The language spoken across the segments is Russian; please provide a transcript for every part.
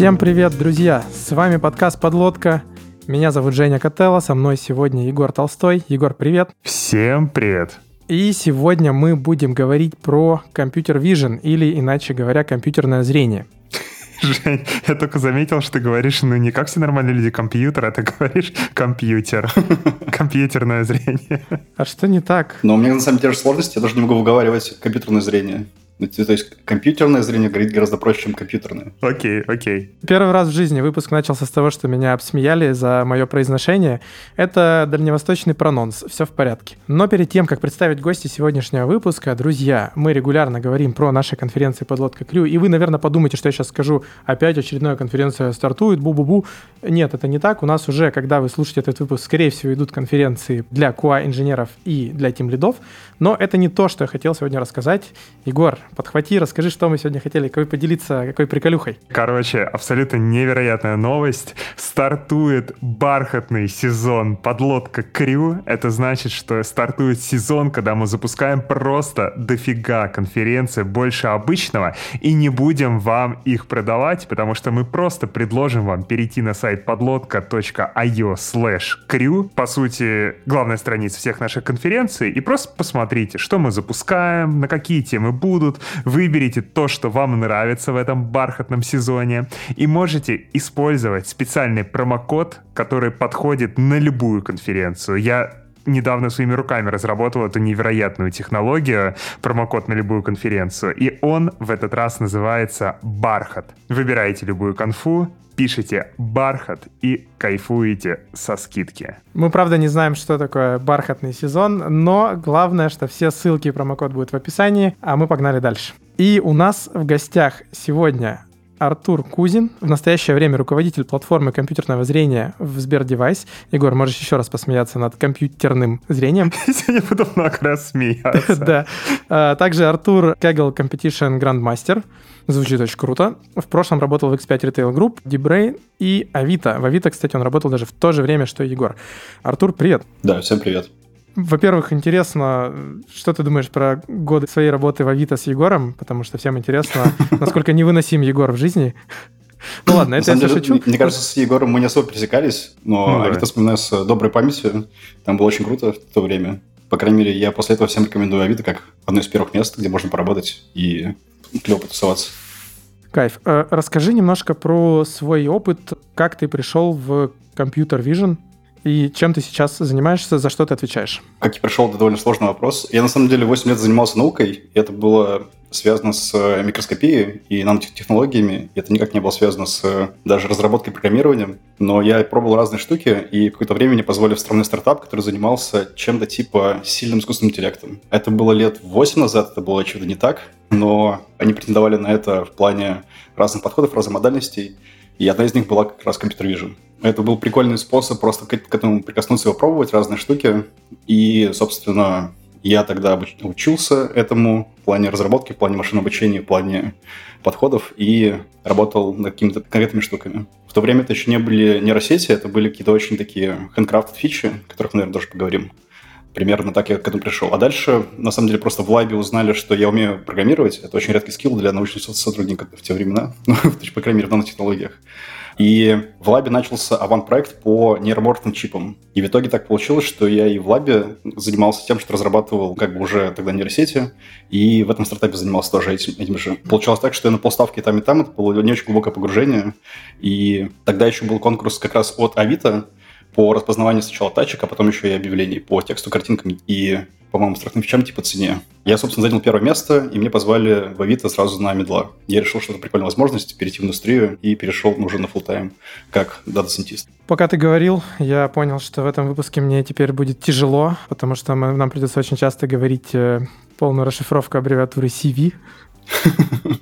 Всем привет, друзья! С вами подкаст «Подлодка». Меня зовут Женя Котелло, со мной сегодня Егор Толстой. Егор, привет! Всем привет! И сегодня мы будем говорить про компьютер vision, или, иначе говоря, компьютерное зрение. Жень, я только заметил, что ты говоришь, ну не как все нормальные люди компьютер, а ты говоришь компьютер. Компьютерное зрение. А что не так? Но у меня на самом деле сложности, я даже не могу выговаривать компьютерное зрение. Ну, то есть компьютерное зрение говорит гораздо проще, чем компьютерное. Окей, окей. Первый раз в жизни выпуск начался с того, что меня обсмеяли за мое произношение. Это дальневосточный прононс, все в порядке. Но перед тем, как представить гости сегодняшнего выпуска, друзья, мы регулярно говорим про наши конференции «Подлодка Крю», и вы, наверное, подумаете, что я сейчас скажу, опять очередная конференция стартует, бу-бу-бу. Нет, это не так. У нас уже, когда вы слушаете этот выпуск, скорее всего, идут конференции для QA-инженеров и для тим-лидов, но это не то, что я хотел сегодня рассказать. Егор, подхвати, расскажи, что мы сегодня хотели, какой поделиться, какой приколюхой. Короче, абсолютно невероятная новость. Стартует бархатный сезон подлодка Крю. Это значит, что стартует сезон, когда мы запускаем просто дофига конференции, больше обычного, и не будем вам их продавать, потому что мы просто предложим вам перейти на сайт подлодка.io slash crew, по сути, главная страница всех наших конференций, и просто посмотрите, что мы запускаем, на какие темы будут, выберите то, что вам нравится в этом бархатном сезоне, и можете использовать специальный промокод, который подходит на любую конференцию. Я недавно своими руками разработал эту невероятную технологию, промокод на любую конференцию, и он в этот раз называется «Бархат». Выбираете любую конфу, пишите «бархат» и кайфуете со скидки. Мы, правда, не знаем, что такое бархатный сезон, но главное, что все ссылки и промокод будут в описании, а мы погнали дальше. И у нас в гостях сегодня Артур Кузин, в настоящее время руководитель платформы компьютерного зрения в Сбердевайс. Егор, можешь еще раз посмеяться над компьютерным зрением? Сегодня буду много раз смеяться. Да. А, также Артур Kaggle Competition Grandmaster. Звучит очень круто. В прошлом работал в X5 Retail Group, DeBrain и Авито. В Авито, кстати, он работал даже в то же время, что и Егор. Артур, привет. Да, всем привет. Во-первых, интересно, что ты думаешь про годы своей работы в Авито с Егором, потому что всем интересно, насколько невыносим Егор в жизни. Ну ладно, это я шучу. Мне кажется, с Егором мы не особо пересекались, но ну, Авито вспоминаю с доброй памятью. Там было очень круто в то время. По крайней мере, я после этого всем рекомендую Авито как одно из первых мест, где можно поработать и клево потусоваться. Кайф. Э, расскажи немножко про свой опыт, как ты пришел в компьютер Vision, и чем ты сейчас занимаешься, за что ты отвечаешь? Как я пришел, это довольно сложный вопрос. Я на самом деле 8 лет занимался наукой, и это было связано с э, микроскопией и нанотехнологиями. Это никак не было связано с э, даже разработкой программирования. Но я пробовал разные штуки, и какое-то время мне позволили встроенный стартап, который занимался чем-то типа сильным искусственным интеллектом. Это было лет 8 назад, это было очевидно не так, но они претендовали на это в плане разных подходов, разных модальностей. И одна из них была как раз компьютер vision. Это был прикольный способ просто к, к этому прикоснуться и попробовать разные штуки. И, собственно, я тогда учился этому в плане разработки, в плане машинного обучения, в плане подходов и работал над какими-то конкретными штуками. В то время это еще не были нейросети, это были какие-то очень такие handcrafted фичи, о которых наверное, тоже поговорим. Примерно так я к этому пришел. А дальше, на самом деле, просто в лабе узнали, что я умею программировать. Это очень редкий скилл для научных сотрудников в те времена, ну, по крайней мере, в нанотехнологиях. И в лабе начался аван-проект по нейроморфным чипам. И в итоге так получилось, что я и в лабе занимался тем, что разрабатывал как бы уже тогда нейросети, и в этом стартапе занимался тоже этим, этим же. Получалось так, что я на полставки там и там, это было не очень глубокое погружение. И тогда еще был конкурс как раз от Авито, по распознаванию сначала тачек, а потом еще и объявлений по тексту, картинкам и, по-моему, странным вещам типа цене. Я, собственно, занял первое место, и меня позвали в Авито сразу на middle а. Я решил, что это прикольная возможность перейти в индустрию, и перешел уже на full-time как data scientist. Пока ты говорил, я понял, что в этом выпуске мне теперь будет тяжело, потому что мы, нам придется очень часто говорить э, полную расшифровку аббревиатуры CV.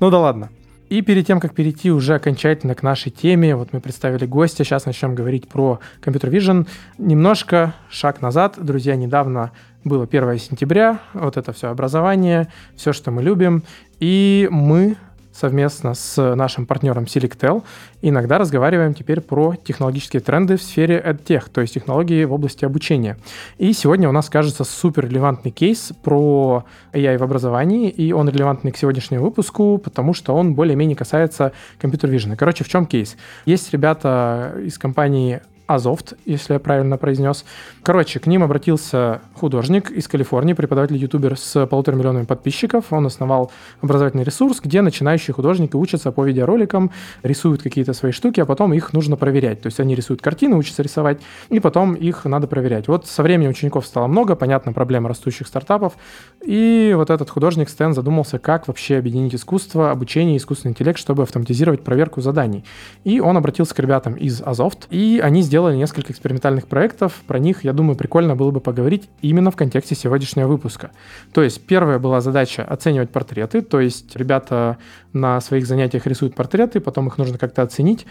Ну да ладно. И перед тем, как перейти уже окончательно к нашей теме, вот мы представили гостя, сейчас начнем говорить про компьютер Vision. Немножко шаг назад. Друзья, недавно было 1 сентября, вот это все образование, все, что мы любим. И мы совместно с нашим партнером Selectel. Иногда разговариваем теперь про технологические тренды в сфере EdTech, то есть технологии в области обучения. И сегодня у нас, кажется, супер релевантный кейс про AI в образовании, и он релевантный к сегодняшнему выпуску, потому что он более-менее касается компьютер vision. Короче, в чем кейс? Есть ребята из компании Азофт, если я правильно произнес. Короче, к ним обратился художник из Калифорнии, преподаватель-ютубер с полутора миллионами подписчиков. Он основал образовательный ресурс, где начинающие художники учатся по видеороликам, рисуют какие-то свои штуки, а потом их нужно проверять. То есть они рисуют картины, учатся рисовать, и потом их надо проверять. Вот со временем учеников стало много, понятно, проблема растущих стартапов. И вот этот художник Стэн задумался, как вообще объединить искусство, обучение и искусственный интеллект, чтобы автоматизировать проверку заданий. И он обратился к ребятам из Азофт, и они сделали сделали несколько экспериментальных проектов. Про них, я думаю, прикольно было бы поговорить именно в контексте сегодняшнего выпуска. То есть первая была задача оценивать портреты, то есть ребята на своих занятиях рисуют портреты, потом их нужно как-то оценить.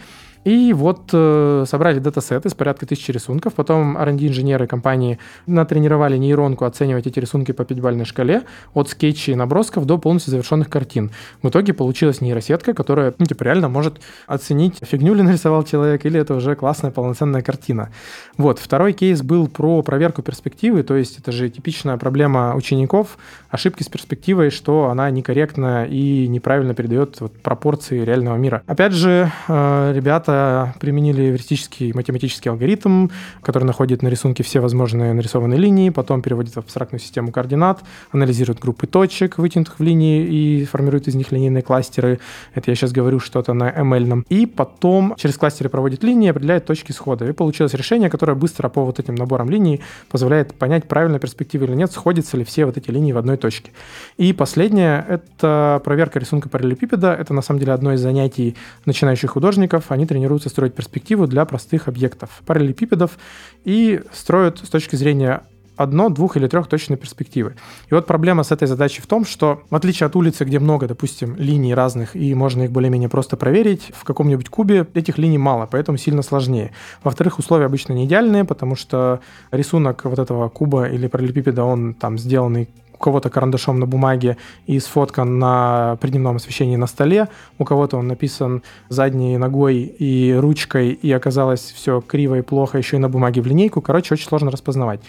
И вот э, собрали датасеты с порядка тысячи рисунков, потом R&D-инженеры компании натренировали нейронку оценивать эти рисунки по пятибалльной шкале от скетчей и набросков до полностью завершенных картин. В итоге получилась нейросетка, которая, ну, типа, реально может оценить, фигню ли нарисовал человек, или это уже классная полноценная картина. Вот, второй кейс был про проверку перспективы, то есть это же типичная проблема учеников, ошибки с перспективой, что она некорректна и неправильно передает вот, пропорции реального мира. Опять же, э, ребята применили эвристический математический алгоритм, который находит на рисунке все возможные нарисованные линии, потом переводит в абстрактную систему координат, анализирует группы точек, вытянутых в линии, и формирует из них линейные кластеры. Это я сейчас говорю что-то на ML. И потом через кластеры проводит линии определяет точки схода. И получилось решение, которое быстро по вот этим наборам линий позволяет понять, правильно перспектива или нет, сходятся ли все вот эти линии в одной точке. И последнее — это проверка рисунка параллелепипеда. Это на самом деле одно из занятий начинающих художников. Они тренируются тренируются строить перспективу для простых объектов, параллелепипедов, и строят с точки зрения одно, двух или трех точной перспективы. И вот проблема с этой задачей в том, что в отличие от улицы, где много, допустим, линий разных, и можно их более-менее просто проверить, в каком-нибудь кубе этих линий мало, поэтому сильно сложнее. Во-вторых, условия обычно не идеальные, потому что рисунок вот этого куба или параллелепипеда, он там сделанный у кого-то карандашом на бумаге и сфоткан на придневном освещении на столе, у кого-то он написан задней ногой и ручкой, и оказалось все криво и плохо еще и на бумаге в линейку. Короче, очень сложно распознавать.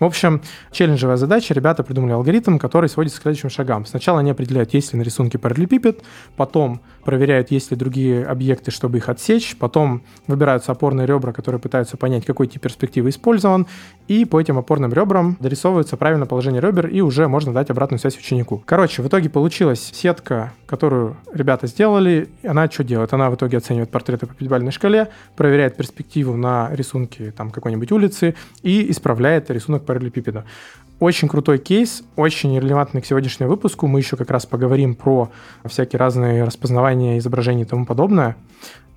В общем, челленджевая задача. Ребята придумали алгоритм, который сводится к следующим шагам. Сначала они определяют, есть ли на рисунке параллелепипед, потом проверяют, есть ли другие объекты, чтобы их отсечь, потом выбираются опорные ребра, которые пытаются понять, какой тип перспективы использован, и по этим опорным ребрам дорисовывается правильное положение ребер, и уже можно дать обратную связь ученику. Короче, в итоге получилась сетка, которую ребята сделали. Она что делает? Она в итоге оценивает портреты по пятибалльной шкале, проверяет перспективу на рисунке там какой-нибудь улицы и исправляет рисунок параллелепипеда. Очень крутой кейс, очень релевантный к сегодняшнему выпуску. Мы еще как раз поговорим про всякие разные распознавания изображений и тому подобное.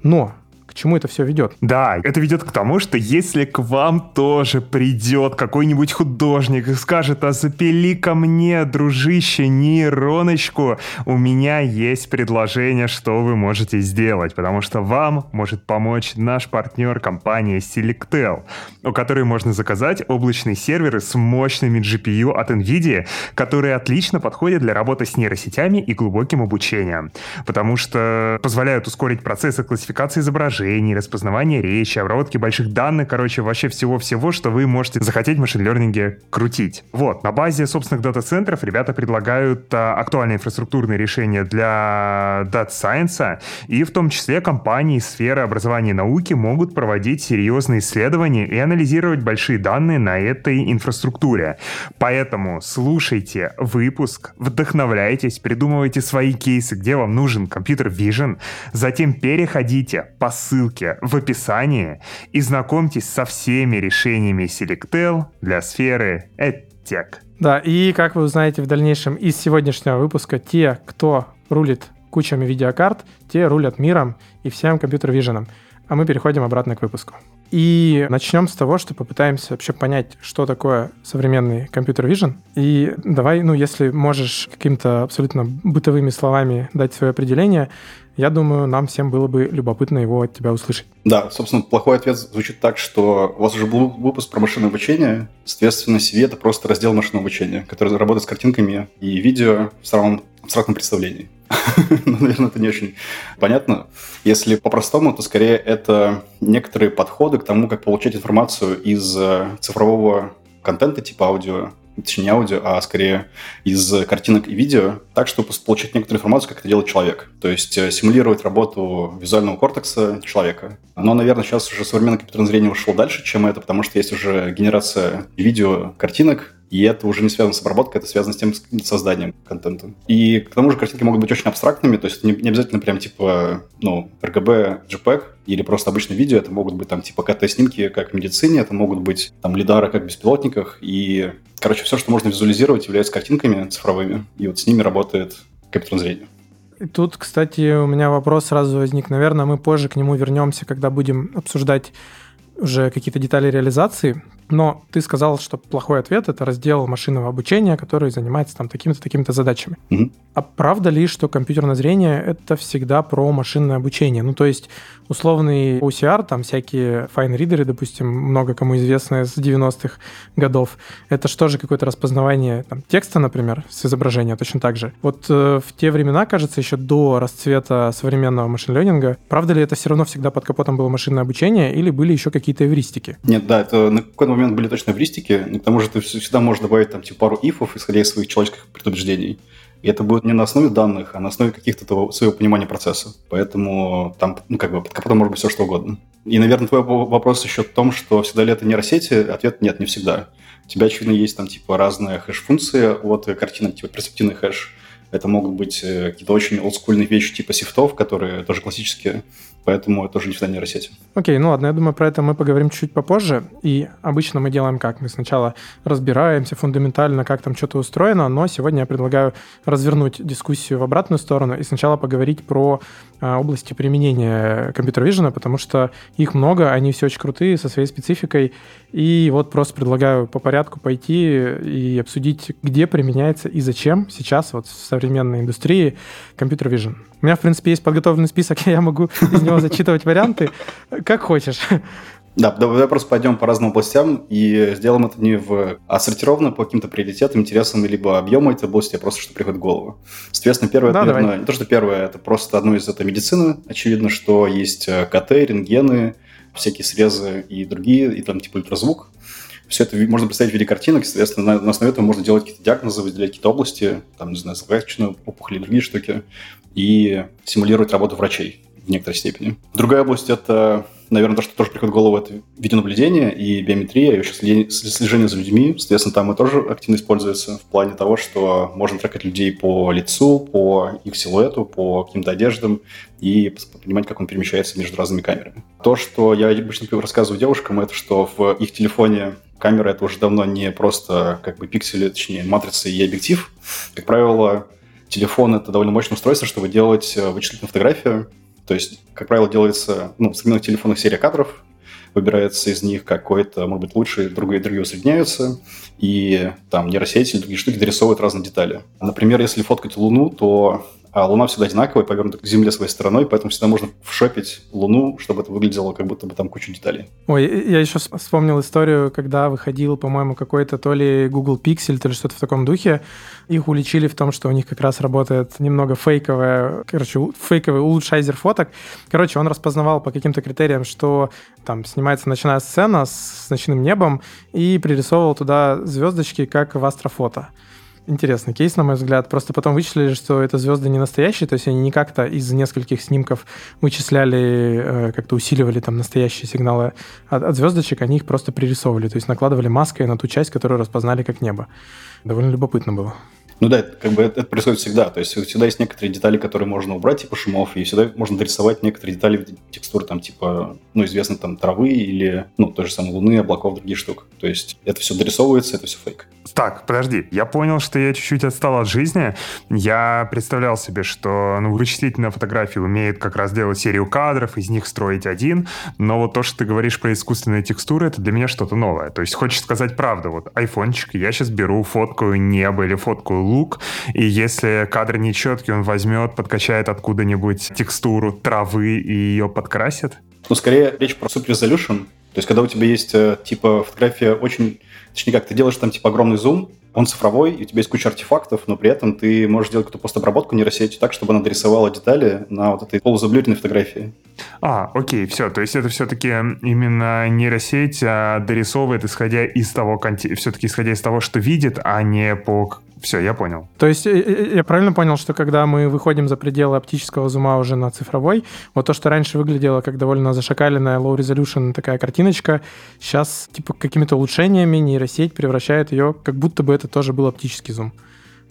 Но к чему это все ведет? Да, это ведет к тому, что если к вам тоже придет какой-нибудь художник и скажет, а запили ко мне, дружище, нейроночку, у меня есть предложение, что вы можете сделать, потому что вам может помочь наш партнер компания Selectel, у которой можно заказать облачные серверы с мощными GPU от NVIDIA, которые отлично подходят для работы с нейросетями и глубоким обучением, потому что позволяют ускорить процессы классификации изображений, изображений, распознавания речи, обработки больших данных, короче, вообще всего-всего, что вы можете захотеть в машин-лернинге крутить. Вот, на базе собственных дата-центров ребята предлагают а, актуальные инфраструктурные решения для Science, и в том числе компании сферы образования и науки могут проводить серьезные исследования и анализировать большие данные на этой инфраструктуре. Поэтому слушайте выпуск, вдохновляйтесь, придумывайте свои кейсы, где вам нужен компьютер Vision, затем переходите по ссылке в описании и знакомьтесь со всеми решениями Selectel для сферы EdTech. Да, и как вы узнаете в дальнейшем из сегодняшнего выпуска, те, кто рулит кучами видеокарт, те рулят миром и всем компьютер-виженом. А мы переходим обратно к выпуску. И начнем с того, что попытаемся вообще понять, что такое современный компьютер-вижен. И давай, ну, если можешь каким-то абсолютно бытовыми словами дать свое определение, Я думаю, нам всем было бы любопытно его от тебя услышать. Да, собственно, плохой ответ звучит так, что у вас уже был выпуск про машинное обучение, соответственно, CV — это просто раздел машинного обучения, который работает с картинками и видео в самом абстрактном представлении. ну, наверное, это не очень понятно. Если по-простому, то скорее это некоторые подходы к тому, как получать информацию из э, цифрового контента типа аудио точнее не аудио, а скорее из картинок и видео, так, чтобы получить некоторую информацию, как это делает человек. То есть э, симулировать работу визуального кортекса человека. Но, наверное, сейчас уже современное компьютерное зрение ушло дальше, чем это, потому что есть уже генерация видео, картинок, и это уже не связано с обработкой, это связано с тем с созданием контента. И к тому же картинки могут быть очень абстрактными, то есть не, не обязательно прям типа, ну, RGB, JPEG или просто обычное видео, это могут быть там типа КТ-снимки, как в медицине, это могут быть там лидары, как в беспилотниках, и, короче, все, что можно визуализировать, является картинками цифровыми, и вот с ними работает компьютерное зрение. И тут, кстати, у меня вопрос сразу возник. Наверное, мы позже к нему вернемся, когда будем обсуждать уже какие-то детали реализации, но ты сказал, что плохой ответ — это раздел машинного обучения, который занимается там такими-то, такими-то задачами. Mm-hmm. А правда ли, что компьютерное зрение — это всегда про машинное обучение? Ну, то есть условный OCR, там всякие файн-ридеры, допустим, много кому известные с 90-х годов, это что же какое-то распознавание там, текста, например, с изображения точно так же. Вот э, в те времена, кажется, еще до расцвета современного машин-ленинга, правда ли это все равно всегда под капотом было машинное обучение или были еще какие-то эвристики? Нет, да, это на какой-то момент были точно эвристики, но к тому же ты всегда можешь добавить там типа пару ифов, исходя из своих человеческих предубеждений. И это будет не на основе данных, а на основе каких-то того, своего понимания процесса. Поэтому там, ну, как бы, под капотом может быть все что угодно. И, наверное, твой вопрос еще в том, что всегда ли это нейросети? Ответ нет, не всегда. У тебя, очевидно, есть там, типа, разные хэш-функции от картинок, типа, перспективный хэш. Это могут быть э, какие-то очень олдскульные вещи, типа сифтов, которые тоже классические поэтому это тоже не всегда нейросеть. Окей, ну ладно, я думаю, про это мы поговорим чуть попозже. И обычно мы делаем как? Мы сначала разбираемся фундаментально, как там что-то устроено, но сегодня я предлагаю развернуть дискуссию в обратную сторону и сначала поговорить про а, области применения компьютер-вижена, потому что их много, они все очень крутые, со своей спецификой. И вот просто предлагаю по порядку пойти и обсудить, где применяется и зачем сейчас вот в современной индустрии компьютер-вижен. У меня, в принципе, есть подготовленный список, я могу из него зачитывать варианты, как хочешь. Да, давай просто пойдем по разным областям и сделаем это не в ассортированно по каким-то приоритетам, интересам, либо объему этой области, а просто что приходит в голову. Соответственно, первое, да, это, наверное, давай. не то, что первое, это просто одно из это медицины. Очевидно, что есть э, КТ, рентгены, всякие срезы и другие, и там типа ультразвук. Все это можно представить в виде картинок, соответственно, на, на основе этого можно делать какие-то диагнозы, выделять какие-то области, там, не знаю, злокачественную опухоль и другие штуки, и симулировать работу врачей в некоторой степени. Другая область — это, наверное, то, что тоже приходит в голову, это видеонаблюдение и биометрия, и вообще слежение за людьми. Соответственно, там это тоже активно используется в плане того, что можно трекать людей по лицу, по их силуэту, по каким-то одеждам и понимать, как он перемещается между разными камерами. То, что я обычно рассказываю девушкам, это что в их телефоне камера — это уже давно не просто как бы пиксели, точнее, матрица и объектив. Как правило, телефон — это довольно мощное устройство, чтобы делать э, вычислительную фотографию, то есть, как правило, делается, ну, в современных телефонах серия кадров, выбирается из них какой-то, может быть, лучший, другие, другие усредняются, и там нейросети или другие штуки дорисовывают разные детали. Например, если фоткать Луну, то а Луна всегда одинаковая, повернута к Земле своей стороной, поэтому всегда можно вшопить Луну, чтобы это выглядело, как будто бы там куча деталей. Ой, я еще вспомнил историю, когда выходил, по-моему, какой-то то ли Google Pixel, то ли что-то в таком духе. Их уличили в том, что у них как раз работает немного фейковая, короче, фейковый улучшайзер фоток. Короче, он распознавал по каким-то критериям, что там снимается ночная сцена с ночным небом и пририсовывал туда звездочки, как в астрофото интересный кейс, на мой взгляд. Просто потом вычислили, что это звезды не настоящие, то есть они не как-то из нескольких снимков вычисляли, э, как-то усиливали там настоящие сигналы от, от звездочек, они их просто пририсовывали, то есть накладывали маской на ту часть, которую распознали как небо. Довольно любопытно было. Ну да, это, как бы это, это происходит всегда. То есть всегда есть некоторые детали, которые можно убрать, типа шумов, и всегда можно дорисовать некоторые детали в текстуры, там, типа, ну, известно, там, травы или, ну, той же самой луны, облаков, других штук. То есть это все дорисовывается, это все фейк. Так, подожди, я понял, что я чуть-чуть отстал от жизни. Я представлял себе, что ну, вычислительная фотография умеет как раз делать серию кадров, из них строить один, но вот то, что ты говоришь про искусственные текстуры, это для меня что-то новое. То есть хочешь сказать правду, вот айфончик, я сейчас беру, фоткаю небо или фоткаю лук, и если кадр нечеткий, он возьмет, подкачает откуда-нибудь текстуру травы и ее подкрасит? Ну, скорее речь про Super Resolution. То есть, когда у тебя есть, э, типа, фотография очень... Точнее, как ты делаешь там, типа, огромный зум, он цифровой, и у тебя есть куча артефактов, но при этом ты можешь делать какую-то постобработку нейросети так, чтобы она дорисовала детали на вот этой полузаблюренной фотографии. А, окей, все. То есть это все-таки именно нейросеть а, дорисовывает, исходя из того, все-таки исходя из того, что видит, а не по все, я понял. То есть э, э, я правильно понял, что когда мы выходим за пределы оптического зума уже на цифровой, вот то, что раньше выглядело как довольно зашакаленная low resolution такая картиночка, сейчас типа какими-то улучшениями нейросеть превращает ее, как будто бы это тоже был оптический зум.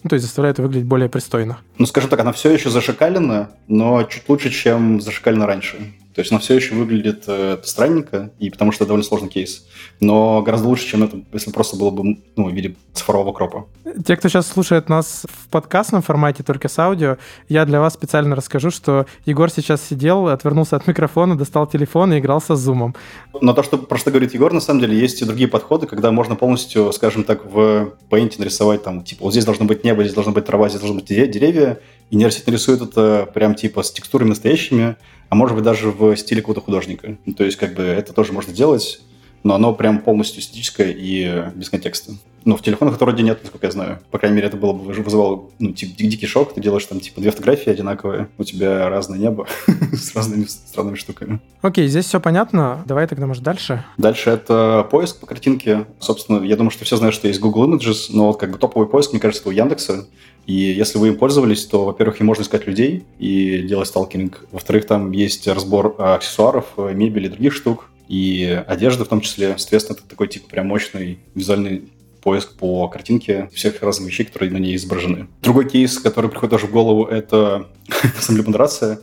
Ну, то есть заставляет выглядеть более пристойно. Ну, скажем так, она все еще зашакалена, но чуть лучше, чем зашакалена раньше. То есть она все еще выглядит э, странненько, и потому что это довольно сложный кейс. Но гораздо лучше, чем это, если просто было бы ну, в виде цифрового кропа. Те, кто сейчас слушает нас в подкастном формате, только с аудио, я для вас специально расскажу, что Егор сейчас сидел, отвернулся от микрофона, достал телефон и играл со зумом. Но то, что, про что говорит Егор, на самом деле, есть и другие подходы, когда можно полностью, скажем так, в Paint нарисовать там, типа, вот здесь должно быть небо, здесь должна быть трава, здесь должны быть деревья, и нейросеть нарисует это прям типа с текстурами настоящими, а может быть даже в стиле какого-то художника. Ну, то есть как бы это тоже можно делать, но оно прям полностью эстетическое и без контекста. Ну, в телефонах это вроде нет, насколько я знаю. По крайней мере, это было бы вызывало ну, типа, дикий шок. Ты делаешь там типа две фотографии одинаковые, у тебя разное небо с разными странными штуками. Окей, здесь все понятно. Давай тогда, может, дальше? Дальше это поиск по картинке. Собственно, я думаю, что все знают, что есть Google Images, но вот как бы топовый поиск, мне кажется, у Яндекса. И если вы им пользовались, то, во-первых, им можно искать людей и делать сталкинг. Во-вторых, там есть разбор аксессуаров, мебели и других штук. И одежды в том числе. Соответственно, это такой типа прям мощный визуальный поиск по картинке всех разных вещей, которые на ней изображены. Другой кейс, который приходит тоже в голову, это на самом деле модерация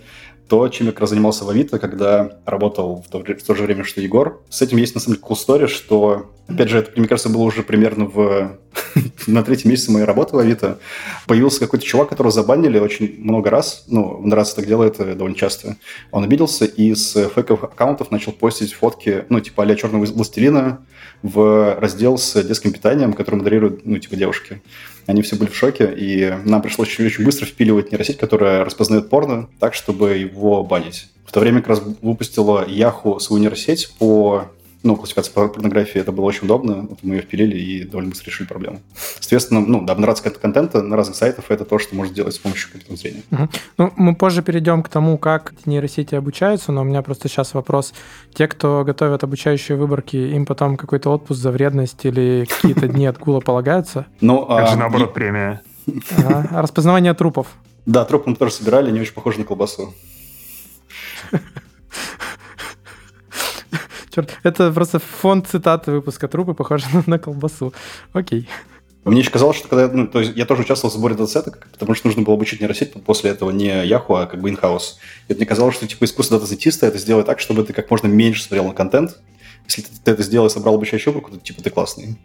то, чем я как раз занимался в Авито, когда работал в то, в то же время, что Егор. С этим есть, на самом деле, cool story, что, опять же, это, мне кажется, было уже примерно в на третьем месяце моей работы в Авито. Появился какой-то чувак, которого забанили очень много раз. Ну, Модерация так делает довольно часто. Он обиделся и с фейковых аккаунтов начал постить фотки, ну, типа а черного властелина в раздел с детским питанием, который модерируют, ну, типа девушки. Они все были в шоке, и нам пришлось очень, очень быстро впиливать нейросеть, которая распознает порно, так, чтобы его банить. В то время как раз выпустила Yahoo свою нейросеть по ну, классификация порнографии, это было очень удобно. Вот мы ее впилили и довольно быстро решили проблему. Соответственно, ну, да, обнародация контента на разных сайтах – это то, что можно сделать с помощью компьютерного зрения. Угу. Ну, мы позже перейдем к тому, как нейросети обучаются, но у меня просто сейчас вопрос. Те, кто готовят обучающие выборки, им потом какой-то отпуск за вредность или какие-то дни отгула полагаются? Ну, это же, наоборот, премия. Распознавание трупов. Да, трупы мы тоже собирали, они очень похожи на колбасу. Черт, это просто фонд цитаты выпуска трупы похожи на, на колбасу. Окей. Мне еще казалось, что когда ну, то есть я тоже участвовал в сборе датасета, потому что нужно было обучить нейросеть после этого не Yahoo, а как бы in-house. И мне казалось, что типа искусство дата-сетиста это сделать так, чтобы ты как можно меньше смотрел на контент. Если ты, ты это сделал и собрал обучающую выборку, то типа ты классный.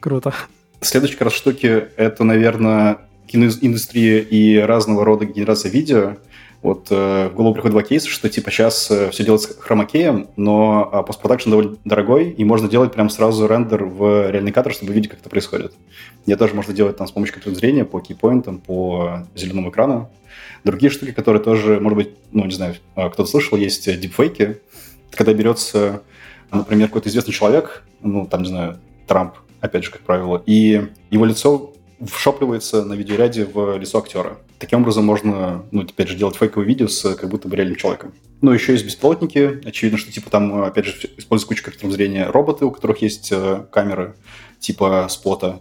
Круто. Следующая как раз штуки – это, наверное, киноиндустрия и разного рода генерация видео. Вот э, в голову приходит два кейса, что типа сейчас э, все делается хромакеем, но э, постпродакшн довольно дорогой, и можно делать прям сразу рендер в реальный кадр, чтобы видеть, как это происходит. Я тоже можно делать там с помощью компьютерного зрения по кейпоинтам, по зеленому экрану. Другие штуки, которые тоже, может быть, ну, не знаю, э, кто-то слышал, есть дипфейки. Когда берется, например, какой-то известный человек, ну, там, не знаю, Трамп, опять же, как правило, и его лицо вшопливается на видеоряде в лицо актера. Таким образом можно, ну, опять же, делать фейковые видео с как будто бы реальным человеком. Ну, еще есть беспилотники. Очевидно, что, типа, там, опять же, используют кучу компьютерного зрения роботы, у которых есть э, камеры, типа спота.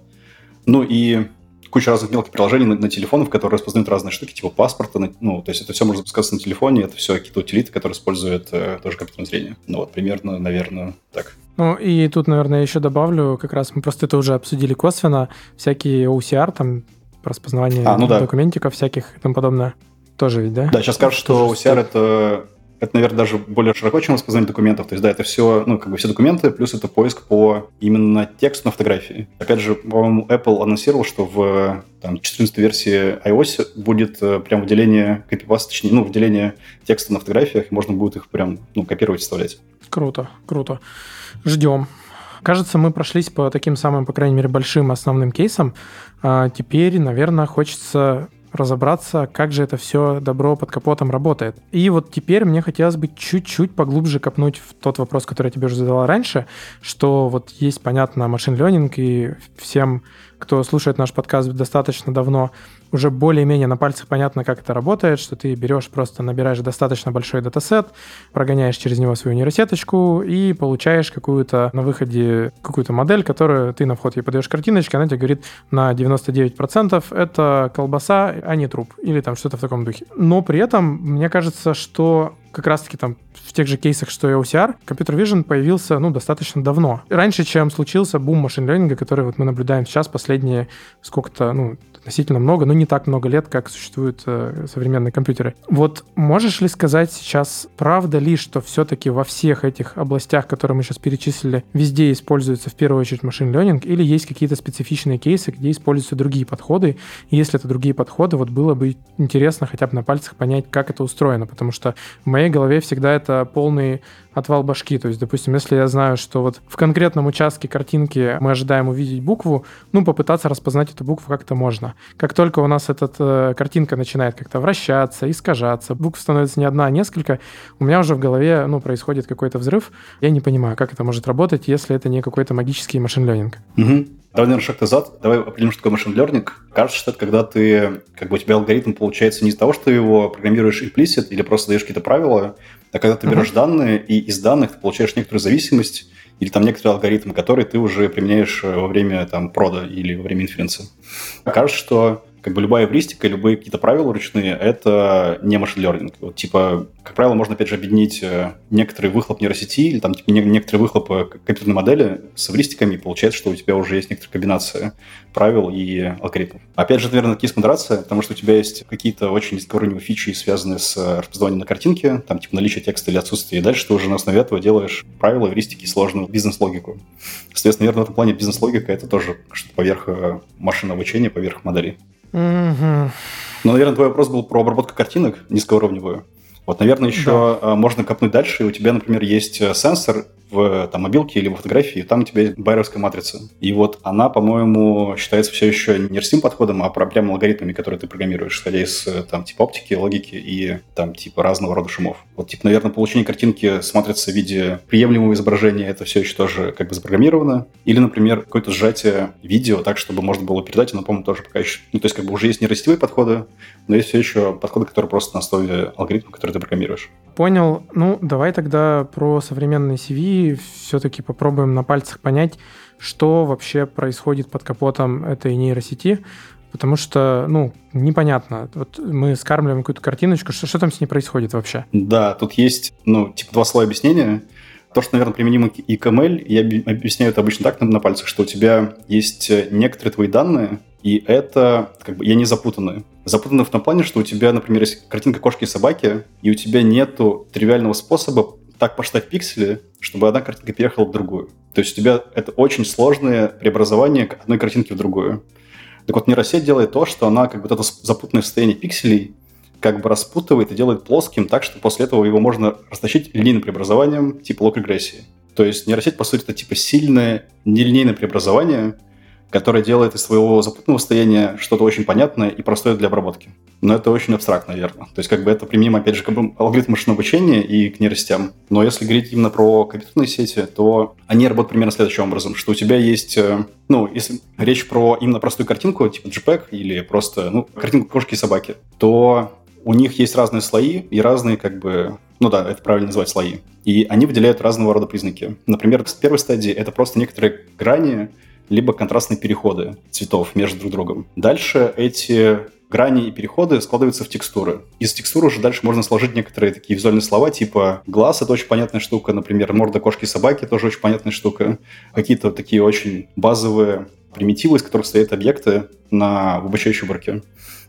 Ну, и куча разных мелких приложений на, на телефонах, которые распознают разные штуки, типа паспорта. Ну, то есть это все можно запускаться на телефоне, это все какие-то утилиты, которые используют э, тоже компьютерное зрение. Ну, вот примерно, наверное, так. Ну, и тут, наверное, еще добавлю, как раз мы просто это уже обсудили косвенно, всякие OCR, там, распознавание а, ну да. документиков всяких и тому подобное. Тоже ведь, да? Да, сейчас скажут, что OCR это, это, наверное, даже более широко, чем распознавание документов. То есть, да, это все, ну, как бы все документы, плюс это поиск по именно тексту на фотографии. Опять же, по-моему, Apple анонсировал, что в там, 14 версии iOS будет э, прям выделение копипаста, точнее, ну, выделение текста на фотографиях, и можно будет их прям, ну, копировать и вставлять. Круто, круто. Ждем. Кажется, мы прошлись по таким самым, по крайней мере, большим основным кейсам. А теперь, наверное, хочется разобраться, как же это все добро под капотом работает. И вот теперь мне хотелось бы чуть-чуть поглубже копнуть в тот вопрос, который я тебе уже задала раньше, что вот есть, понятно, машин ленинг, и всем, кто слушает наш подкаст достаточно давно, уже более-менее на пальцах понятно, как это работает, что ты берешь, просто набираешь достаточно большой датасет, прогоняешь через него свою нейросеточку и получаешь какую-то на выходе какую-то модель, которую ты на вход ей подаешь картиночки, она тебе говорит на 99% это колбаса, а не труп. Или там что-то в таком духе. Но при этом мне кажется, что как раз-таки там в тех же кейсах, что и OCR, Computer Vision появился, ну, достаточно давно. Раньше, чем случился бум машин-ленинга, который вот мы наблюдаем сейчас последние сколько-то, ну, относительно много, но не так много лет, как существуют э, современные компьютеры. Вот можешь ли сказать сейчас, правда ли, что все-таки во всех этих областях, которые мы сейчас перечислили, везде используется в первую очередь машин-ленинг, или есть какие-то специфичные кейсы, где используются другие подходы? И если это другие подходы, вот было бы интересно хотя бы на пальцах понять, как это устроено, потому что в моей голове всегда это полный отвал башки. То есть, допустим, если я знаю, что вот в конкретном участке картинки мы ожидаем увидеть букву, ну, попытаться распознать эту букву как-то можно. Как только у нас эта э, картинка начинает как-то вращаться, искажаться, букв становится не одна, а несколько, у меня уже в голове, ну, происходит какой-то взрыв. Я не понимаю, как это может работать, если это не какой-то магический машин-ленинг. Угу. Давай, наверное, шаг назад. Давай определим, что такое машин learning. Кажется, что это когда ты, как бы у тебя алгоритм получается не из того, что ты его программируешь implicit или просто даешь какие-то правила, а когда ты берешь uh-huh. данные, и из данных ты получаешь некоторую зависимость или там некоторые алгоритмы, которые ты уже применяешь во время там прода или во время инференции. Кажется, что как бы любая эвристика, любые какие-то правила ручные, это не машин learning. Вот, типа, как правило, можно, опять же, объединить э, некоторый выхлоп нейросети или там типа, некоторые выхлопы компьютерной модели с эвристиками, и получается, что у тебя уже есть некоторая комбинация правил и алгоритмов. Опять же, наверное, кейс-модерация, потому что у тебя есть какие-то очень низкоуровневые фичи, связанные с э, распознаванием на картинке, там типа наличие текста или отсутствие, и дальше ты уже на основе этого делаешь правила, эвристики, сложную бизнес-логику. Соответственно, наверное, в этом плане бизнес-логика — это тоже что-то поверх э, машинного обучения, поверх моделей. Угу. Ну, наверное, твой вопрос был про обработку картинок низкоуровневую. Вот, наверное, еще да. можно копнуть дальше. У тебя, например, есть э, сенсор, в там, мобилке или в фотографии, там у тебя есть байеровская матрица. И вот она, по-моему, считается все еще не рстим подходом, а прям алгоритмами, которые ты программируешь, исходя из там типа оптики, логики и там типа разного рода шумов. Вот типа, наверное, получение картинки с матрицы в виде приемлемого изображения, это все еще тоже как бы запрограммировано. Или, например, какое-то сжатие видео так, чтобы можно было передать, но, по-моему, тоже пока еще... Ну, то есть как бы уже есть нейросетевые подходы, но есть все еще подходы, которые просто на основе алгоритма, который ты программируешь. Понял. Ну, давай тогда про современные CV все-таки попробуем на пальцах понять, что вообще происходит под капотом этой нейросети, потому что, ну, непонятно. Вот мы скармливаем какую-то картиночку, что, что там с ней происходит вообще? Да, тут есть, ну, типа два слоя объяснения. То, что, наверное, применимо к XML, я объясняю это обычно так на, на пальцах, что у тебя есть некоторые твои данные, и это, как бы, я не запутанные. Запутаны в том плане, что у тебя, например, есть картинка кошки и собаки, и у тебя нету тривиального способа так посчитать пиксели, чтобы одна картинка переехала в другую. То есть у тебя это очень сложное преобразование одной картинки в другую. Так вот, нейросеть делает то, что она как бы это запутанное состояние пикселей как бы распутывает и делает плоским так, что после этого его можно растащить линейным преобразованием типа лог-регрессии. То есть нейросеть, по сути, это типа сильное нелинейное преобразование, которое делает из своего запутанного состояния что-то очень понятное и простое для обработки. Но это очень абстрактно, наверное. То есть как бы это применимо, опять же, к алгоритму машинного обучения и к нейросетям. Но если говорить именно про компьютерные сети, то они работают примерно следующим образом, что у тебя есть, э, ну, если речь про именно простую картинку, типа JPEG или просто, ну, картинку кошки и собаки, то у них есть разные слои и разные, как бы, ну да, это правильно называть слои. И они выделяют разного рода признаки. Например, в первой стадии это просто некоторые грани, либо контрастные переходы цветов между друг другом. Дальше эти грани и переходы складываются в текстуры. Из текстур уже дальше можно сложить некоторые такие визуальные слова, типа глаз — это очень понятная штука, например, морда кошки и собаки — тоже очень понятная штука. Какие-то такие очень базовые примитивы, из которых стоят объекты на обучающей выборке.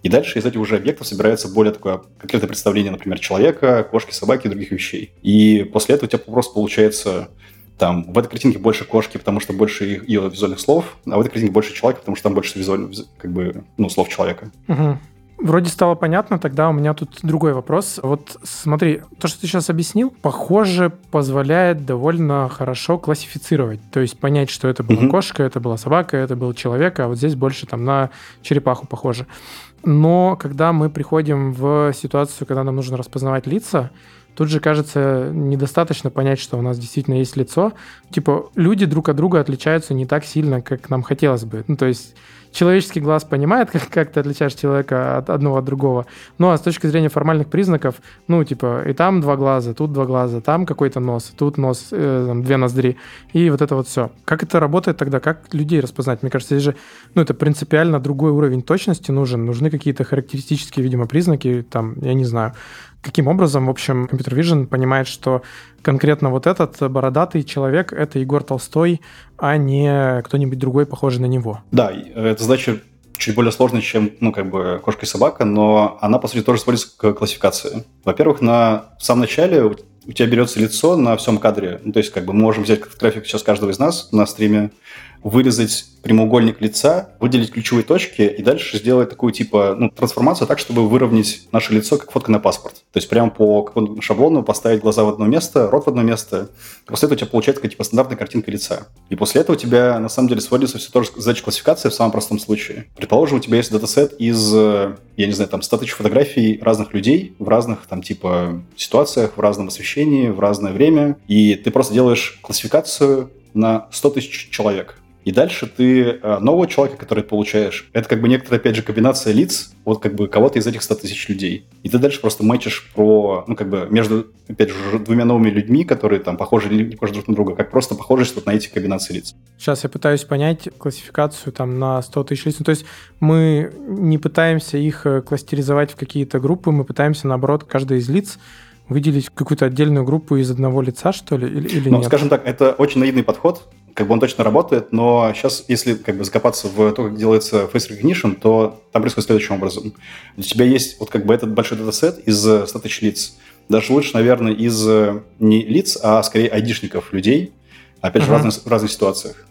И дальше из этих уже объектов собирается более такое конкретное представление, например, человека, кошки, собаки и других вещей. И после этого у тебя просто получается там в этой картинке больше кошки, потому что больше ее визуальных слов, а в этой картинке больше человека, потому что там больше визуальных, как бы, ну, слов человека. Угу. Вроде стало понятно, тогда у меня тут другой вопрос. Вот смотри, то, что ты сейчас объяснил, похоже, позволяет довольно хорошо классифицировать. То есть понять, что это была mm-hmm. кошка, это была собака, это был человек, а вот здесь больше там на черепаху похоже. Но когда мы приходим в ситуацию, когда нам нужно распознавать лица, Тут же, кажется, недостаточно понять, что у нас действительно есть лицо. Типа, люди друг от друга отличаются не так сильно, как нам хотелось бы. Ну, то есть человеческий глаз понимает, как, как ты отличаешь человека от одного от другого. Ну, а с точки зрения формальных признаков, ну, типа, и там два глаза, тут два глаза, там какой-то нос, тут нос, э, там, две ноздри, и вот это вот все. Как это работает тогда? Как людей распознать? Мне кажется, здесь же, ну, это принципиально другой уровень точности нужен. Нужны какие-то характеристические, видимо, признаки, там, я не знаю, каким образом, в общем, Computer Vision понимает, что конкретно вот этот бородатый человек — это Егор Толстой, а не кто-нибудь другой, похожий на него. Да, это задача чуть более сложная, чем, ну, как бы, кошка и собака, но она, по сути, тоже сводится к классификации. Во-первых, на в самом начале у тебя берется лицо на всем кадре. Ну, то есть, как бы, мы можем взять график сейчас каждого из нас на стриме, вырезать прямоугольник лица, выделить ключевые точки и дальше сделать такую типа ну, трансформацию так, чтобы выровнять наше лицо как фотка на паспорт. То есть прямо по шаблону поставить глаза в одно место, рот в одно место. После этого у тебя получается типа стандартная картинка лица. И после этого у тебя на самом деле сводится все тоже задача классификации в самом простом случае. Предположим, у тебя есть датасет из, я не знаю, там 100 тысяч фотографий разных людей в разных там типа ситуациях, в разном освещении, в разное время. И ты просто делаешь классификацию на 100 тысяч человек. И дальше ты э, нового человека, который получаешь, это как бы некоторая, опять же, комбинация лиц, вот как бы кого-то из этих 100 тысяч людей. И ты дальше просто мэчишь про, ну, как бы между, опять же, двумя новыми людьми, которые там похожи или не похожи друг на друга, как просто похожесть вот на эти комбинации лиц. Сейчас я пытаюсь понять классификацию там на 100 тысяч лиц. Ну, то есть мы не пытаемся их э, кластеризовать в какие-то группы, мы пытаемся, наоборот, каждый из лиц выделить какую-то отдельную группу из одного лица, что ли, или, или ну, нет? скажем так, это очень наивный подход, как бы он точно работает, но сейчас, если как бы закопаться в то, как делается face recognition, то там происходит следующим образом. У тебя есть вот как бы этот большой датасет из 100 тысяч лиц. Даже лучше, наверное, из не лиц, а скорее айдишников людей, опять же, uh-huh. в, разных, в разных ситуациях.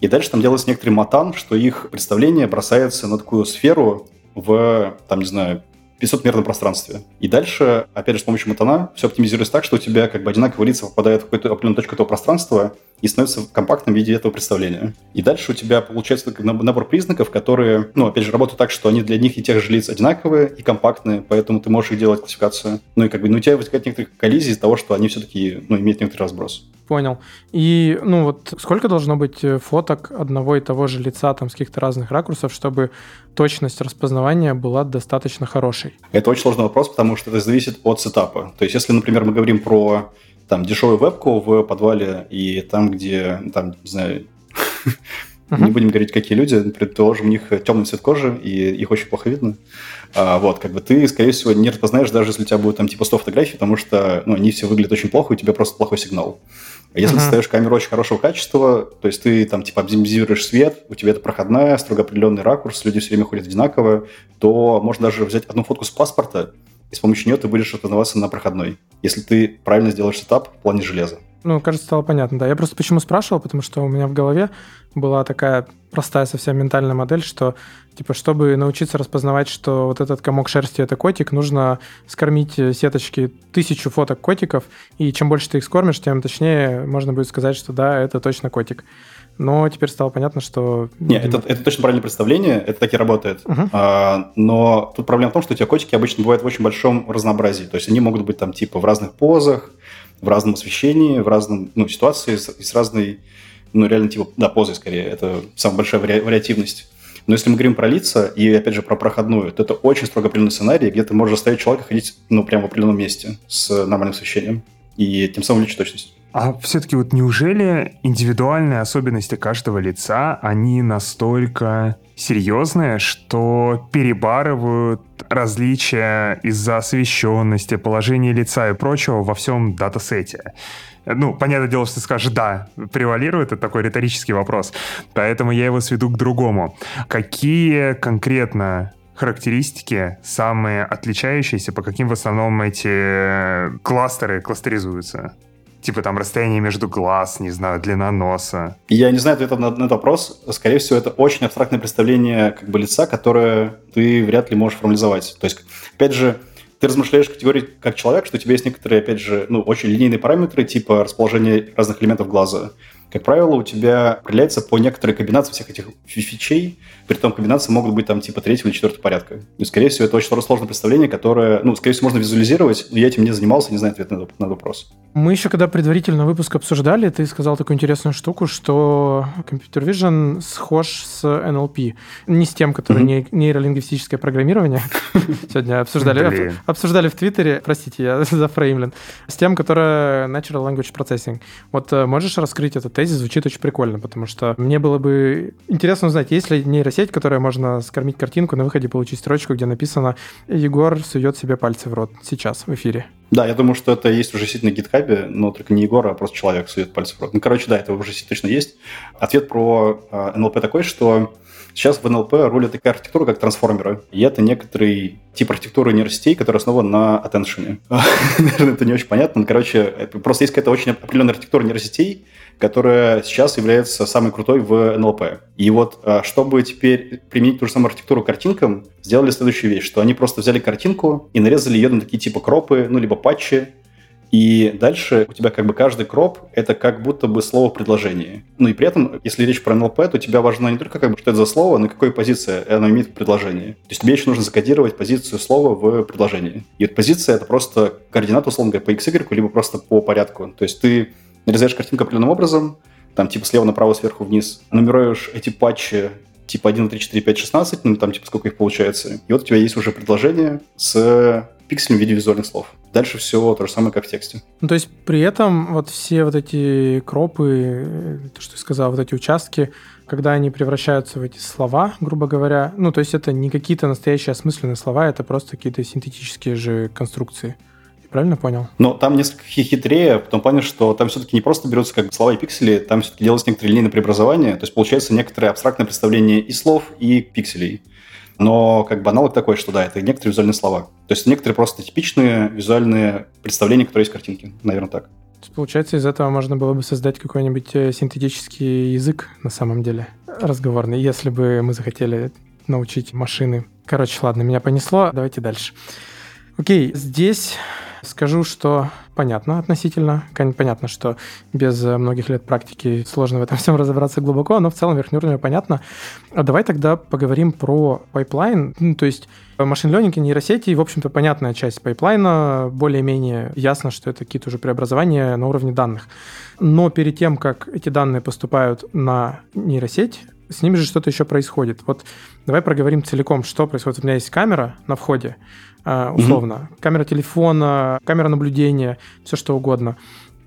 И дальше там делается некоторый матан, что их представление бросается на такую сферу в, там, не знаю, 500 мер на пространстве. И дальше, опять же, с помощью матана все оптимизируется так, что у тебя как бы одинаковые лица попадают в какую-то определенную точку этого пространства и становятся в компактном виде этого представления. И дальше у тебя получается набор признаков, которые, ну, опять же, работают так, что они для них и тех же лиц одинаковые и компактные, поэтому ты можешь их делать классификацию. Ну и как бы, ну, у тебя возникает некоторые коллизии из-за того, что они все-таки, ну, имеют некоторый разброс. Понял. И, ну вот, сколько должно быть э, фоток одного и того же лица там с каких-то разных ракурсов, чтобы точность распознавания была достаточно хорошей? Это очень сложный вопрос, потому что это зависит от сетапа. То есть, если, например, мы говорим про там дешевую вебку в подвале и там, где, там, не знаю, не будем говорить, какие люди, предположим, у них темный цвет кожи, и их очень плохо видно. А, вот, как бы ты, скорее всего, не распознаешь, даже если у тебя будет там типа 100 фотографий, потому что, ну, они все выглядят очень плохо, и у тебя просто плохой сигнал. А если uh-huh. ты ставишь камеру очень хорошего качества, то есть ты там типа оптимизируешь свет, у тебя это проходная, строго определенный ракурс, люди все время ходят одинаково, то можно даже взять одну фотку с паспорта, и с помощью нее ты будешь распознаваться на проходной, если ты правильно сделаешь сетап в плане железа. Ну, кажется, стало понятно, да. Я просто почему спрашивал, потому что у меня в голове была такая простая совсем ментальная модель, что, типа, чтобы научиться распознавать, что вот этот комок шерсти — это котик, нужно скормить сеточки тысячу фоток котиков, и чем больше ты их скормишь, тем точнее можно будет сказать, что да, это точно котик. Но теперь стало понятно, что... Нет, это, это точно правильное представление, это так и работает. Uh-huh. А, но тут проблема в том, что у тебя котики обычно бывают в очень большом разнообразии. То есть они могут быть там типа в разных позах, в разном освещении, в разном ну, ситуации, с, с разной, ну, реально, типа, да, позой скорее. Это самая большая вари- вариативность. Но если мы говорим про лица и, опять же, про проходную, то это очень строго определенный сценарий, где ты можешь заставить человека ходить, ну, прямо в определенном месте с нормальным освещением и тем самым увеличить точность. А все-таки вот неужели индивидуальные особенности каждого лица, они настолько серьезные, что перебарывают различия из-за освещенности, положения лица и прочего во всем датасете? Ну, понятное дело, что ты скажешь «да», превалирует, это такой риторический вопрос. Поэтому я его сведу к другому. Какие конкретно характеристики самые отличающиеся, по каким в основном эти кластеры кластеризуются? Типа там расстояние между глаз, не знаю, длина носа. Я не знаю ответа на, на этот вопрос. Скорее всего, это очень абстрактное представление как бы лица, которое ты вряд ли можешь формализовать. То есть, опять же, ты размышляешь в категории как человек, что у тебя есть некоторые, опять же, ну, очень линейные параметры, типа расположение разных элементов глаза. Как правило, у тебя определяется по некоторой комбинации всех этих фичей, при том комбинации могут быть там типа третьего или четвертого порядка. И, скорее всего, это очень сложное представление, которое, ну, скорее всего, можно визуализировать, но я этим не занимался, не знаю ответ на, на вопрос. Мы еще когда предварительно выпуск обсуждали, ты сказал такую интересную штуку, что Computer Vision схож с NLP. Не с тем, который mm-hmm. нейролингвистическое программирование. Сегодня обсуждали, обсуждали в Твиттере, простите, я зафреймлен, с тем, которое Natural Language Processing. Вот э, можешь раскрыть этот тезис? Звучит очень прикольно, потому что мне было бы интересно узнать, есть ли нейросеть, которая можно скормить картинку, на выходе получить строчку, где написано «Егор сует себе пальцы в рот» сейчас в эфире. Да, я думаю, что это есть уже сеть на гитхабе, но только не Егор, а просто человек сует пальцы в рот. Ну, короче, да, это уже точно есть. Ответ про э, а, НЛП такой, что сейчас в НЛП рулит такая архитектура, как трансформеры. И это некоторый тип архитектуры нейросетей, который основан на attention. Наверное, это не очень понятно. Но, короче, просто есть какая-то очень определенная архитектура нейросетей, которая сейчас является самой крутой в НЛП. И вот, а, чтобы теперь применить ту же самую архитектуру картинкам, сделали следующую вещь, что они просто взяли картинку и нарезали ее на такие типа кропы, ну, либо патчи, и дальше у тебя как бы каждый кроп — это как будто бы слово в предложении. Ну и при этом, если речь про НЛП, то тебя важно не только как бы, что это за слово, но и какой позиции оно имеет в предложении. То есть тебе еще нужно закодировать позицию слова в предложении. И вот позиция — это просто координат, условно говоря, по x, y, либо просто по порядку. То есть ты нарезаешь картинку определенным образом, там типа слева направо, сверху вниз, нумеруешь эти патчи типа 1, 3, 4, 5, 16, ну там типа сколько их получается. И вот у тебя есть уже предложение с пикселем в виде визуальных слов. Дальше все то же самое, как в тексте. Ну, то есть при этом вот все вот эти кропы, то, что ты сказал, вот эти участки, когда они превращаются в эти слова, грубо говоря, ну, то есть это не какие-то настоящие осмысленные слова, это просто какие-то синтетические же конструкции правильно понял? Но там несколько хитрее, в том плане, что там все-таки не просто берутся как слова и пиксели, там все-таки делается некоторое линейное преобразование, то есть получается некоторое абстрактное представление и слов, и пикселей. Но как бы аналог такой, что да, это некоторые визуальные слова. То есть некоторые просто типичные визуальные представления, которые есть в картинке. Наверное, так. Получается, из этого можно было бы создать какой-нибудь э, синтетический язык на самом деле, разговорный, если бы мы захотели научить машины. Короче, ладно, меня понесло, давайте дальше. Окей, здесь Скажу, что понятно относительно. Понятно, что без многих лет практики сложно в этом всем разобраться глубоко, но в целом верхнеуровнево понятно. А давай тогда поговорим про пайплайн. Ну, то есть machine learning и нейросети, в общем-то, понятная часть пайплайна. Более-менее ясно, что это какие-то уже преобразования на уровне данных. Но перед тем, как эти данные поступают на нейросеть, с ними же что-то еще происходит. Вот давай проговорим целиком, что происходит. У меня есть камера на входе, условно. Mm-hmm. Камера телефона, камера наблюдения, все что угодно.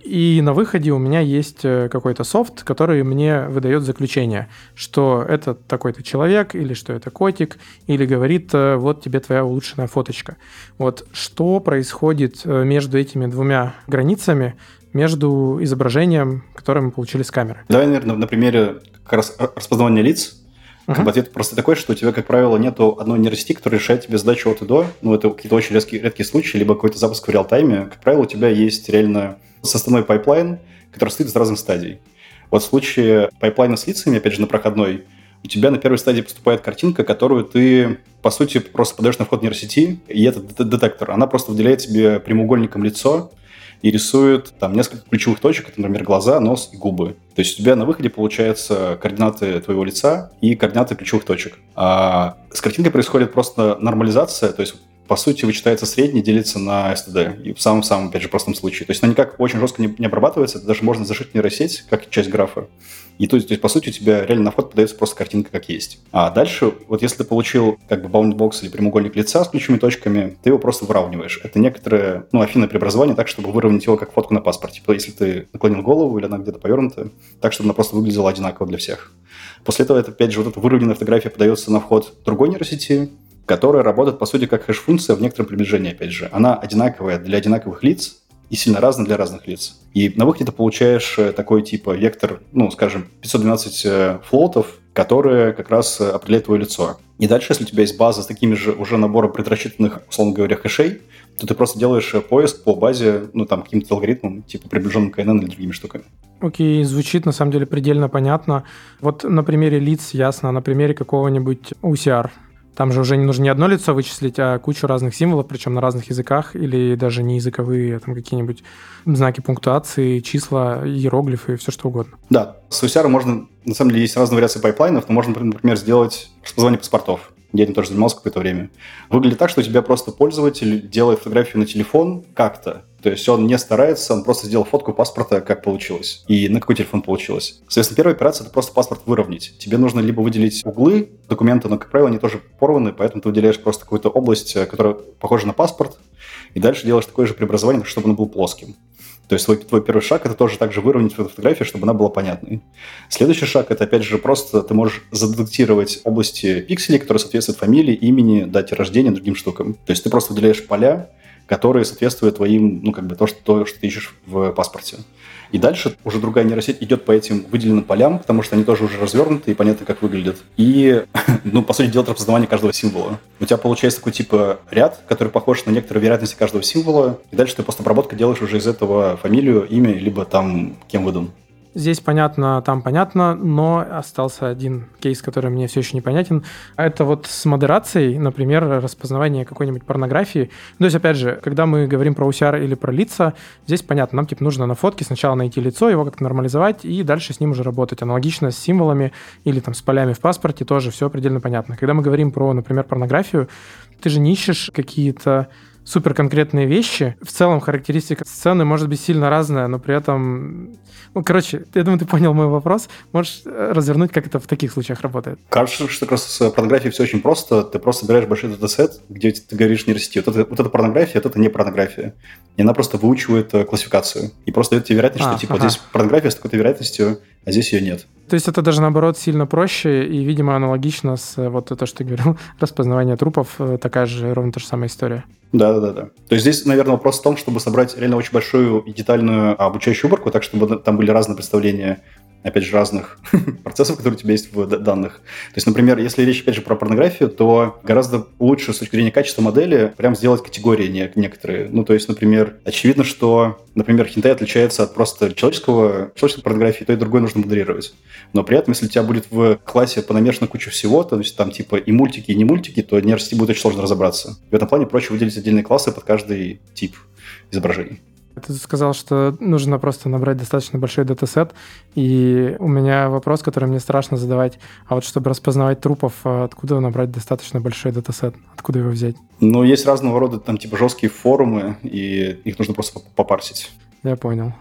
И на выходе у меня есть э, какой-то софт, который мне выдает заключение, что это такой-то человек, или что это котик, или говорит, э, вот тебе твоя улучшенная фоточка. Вот что происходит э, между этими двумя границами, между изображением, которое мы получили с камеры? Давай, наверное, на примере как раз распознавания лиц. Как бы ответ просто такой, что у тебя, как правило, нету одной нейросети, которая решает тебе задачу от и до. Ну, это какие-то очень редкие, редкие случаи, либо какой-то запуск в real-time е. Как правило, у тебя есть реально составной пайплайн, который состоит из разных стадий. Вот в случае пайплайна с лицами, опять же, на проходной, у тебя на первой стадии поступает картинка, которую ты, по сути, просто подаешь на вход нейросети, и этот детектор, она просто выделяет тебе прямоугольником лицо, и рисует там несколько ключевых точек, это, например, глаза, нос и губы. То есть у тебя на выходе получаются координаты твоего лица и координаты ключевых точек. А с картинкой происходит просто нормализация, то есть по сути, вычитается средний, делится на STD. И в самом-самом, опять же, простом случае. То есть она никак очень жестко не, не обрабатывается, это даже можно зашить в нейросеть, как часть графа. И то есть, то есть, по сути, у тебя реально на вход подается просто картинка как есть. А дальше, вот если ты получил как бы баундбокс или прямоугольник лица с ключевыми точками, ты его просто выравниваешь. Это некоторое, ну, афинное преобразование так, чтобы выровнять его как фотку на паспорте. Если ты наклонил голову или она где-то повернута, так, чтобы она просто выглядела одинаково для всех. После этого, это, опять же, вот эта выровненная фотография подается на вход другой нейросети, которая работает, по сути, как хэш-функция в некотором приближении, опять же. Она одинаковая для одинаковых лиц и сильно разная для разных лиц. И на выходе ты получаешь э, такой типа вектор, ну, скажем, 512 э, флотов, которые как раз определяют твое лицо. И дальше, если у тебя есть база с такими же уже набором предрасчитанных, условно говоря, хэшей, то ты просто делаешь поиск по базе, ну, там, каким-то алгоритмам, типа приближенным к КНН или другими штуками. Окей, okay, звучит на самом деле предельно понятно. Вот на примере лиц ясно, на примере какого-нибудь UCR. Там же уже не нужно не одно лицо вычислить, а кучу разных символов, причем на разных языках, или даже не языковые, а там какие-нибудь знаки пунктуации, числа, иероглифы, все что угодно. Да, с OCR можно, на самом деле, есть разные вариации пайплайнов, но можно, например, сделать распознавание паспортов я этим тоже занимался какое-то время. Выглядит так, что у тебя просто пользователь делает фотографию на телефон как-то. То есть он не старается, он просто сделал фотку паспорта, как получилось. И на какой телефон получилось. Соответственно, первая операция – это просто паспорт выровнять. Тебе нужно либо выделить углы документа, но, как правило, они тоже порваны, поэтому ты выделяешь просто какую-то область, э, которая похожа на паспорт, и дальше делаешь такое же преобразование, чтобы оно было плоским. То есть твой, твой первый шаг – это тоже также выровнять эту фотографию, чтобы она была понятной. Следующий шаг – это, опять же, просто ты можешь задетектировать области пикселей, которые соответствуют фамилии, имени, дате рождения, другим штукам. То есть ты просто выделяешь поля, которые соответствуют твоим, ну, как бы то, что, то, что ты ищешь в паспорте. И дальше уже другая нейросеть идет по этим выделенным полям, потому что они тоже уже развернуты и понятно, как выглядят. И, ну, по сути, делает распознавание каждого символа. У тебя получается такой типа ряд, который похож на некоторые вероятности каждого символа, и дальше ты просто обработка делаешь уже из этого фамилию, имя, либо там кем выдан. Здесь понятно, там понятно, но остался один кейс, который мне все еще непонятен. Это вот с модерацией, например, распознавание какой-нибудь порнографии. То есть, опять же, когда мы говорим про UCR или про лица, здесь понятно, нам типа нужно на фотке сначала найти лицо, его как-то нормализовать и дальше с ним уже работать. Аналогично с символами или там с полями в паспорте тоже все предельно понятно. Когда мы говорим про, например, порнографию, ты же не ищешь какие-то супер конкретные вещи. В целом характеристика сцены может быть сильно разная, но при этом... Ну, короче, я думаю, ты понял мой вопрос. Можешь э, развернуть, как это в таких случаях работает? Кажется, что раз с порнографией все очень просто. Ты просто собираешь большой датасет, где ты говоришь нейросети. Вот это, вот это порнография, вот это не порнография. И она просто выучивает э, классификацию. И просто дает тебе вероятность, а, что типа ага. вот здесь порнография с такой-то вероятностью, а здесь ее нет. То есть это даже наоборот сильно проще и, видимо, аналогично с э, вот то, что ты говорил, распознавание трупов, такая же ровно та же самая история. Да, да, да. То есть здесь, наверное, вопрос в том, чтобы собрать реально очень большую и детальную обучающую выборку, так чтобы там были разные представления опять же, разных процессов, которые у тебя есть в данных. То есть, например, если речь, опять же, про порнографию, то гораздо лучше с точки зрения качества модели прям сделать категории не, некоторые. Ну, то есть, например, очевидно, что, например, хинтай отличается от просто человеческого, человеческой порнографии, то и другой нужно модерировать. Но при этом, если у тебя будет в классе понамешана куча всего, то есть там типа и мультики, и не мультики, то нейросети будет очень сложно разобраться. В этом плане проще выделить отдельные классы под каждый тип изображений. Ты сказал, что нужно просто набрать достаточно большой датасет, и у меня вопрос, который мне страшно задавать, а вот чтобы распознавать трупов, а откуда набрать достаточно большой датасет? Откуда его взять? Ну, есть разного рода там типа жесткие форумы, и их нужно просто попарсить. Я понял.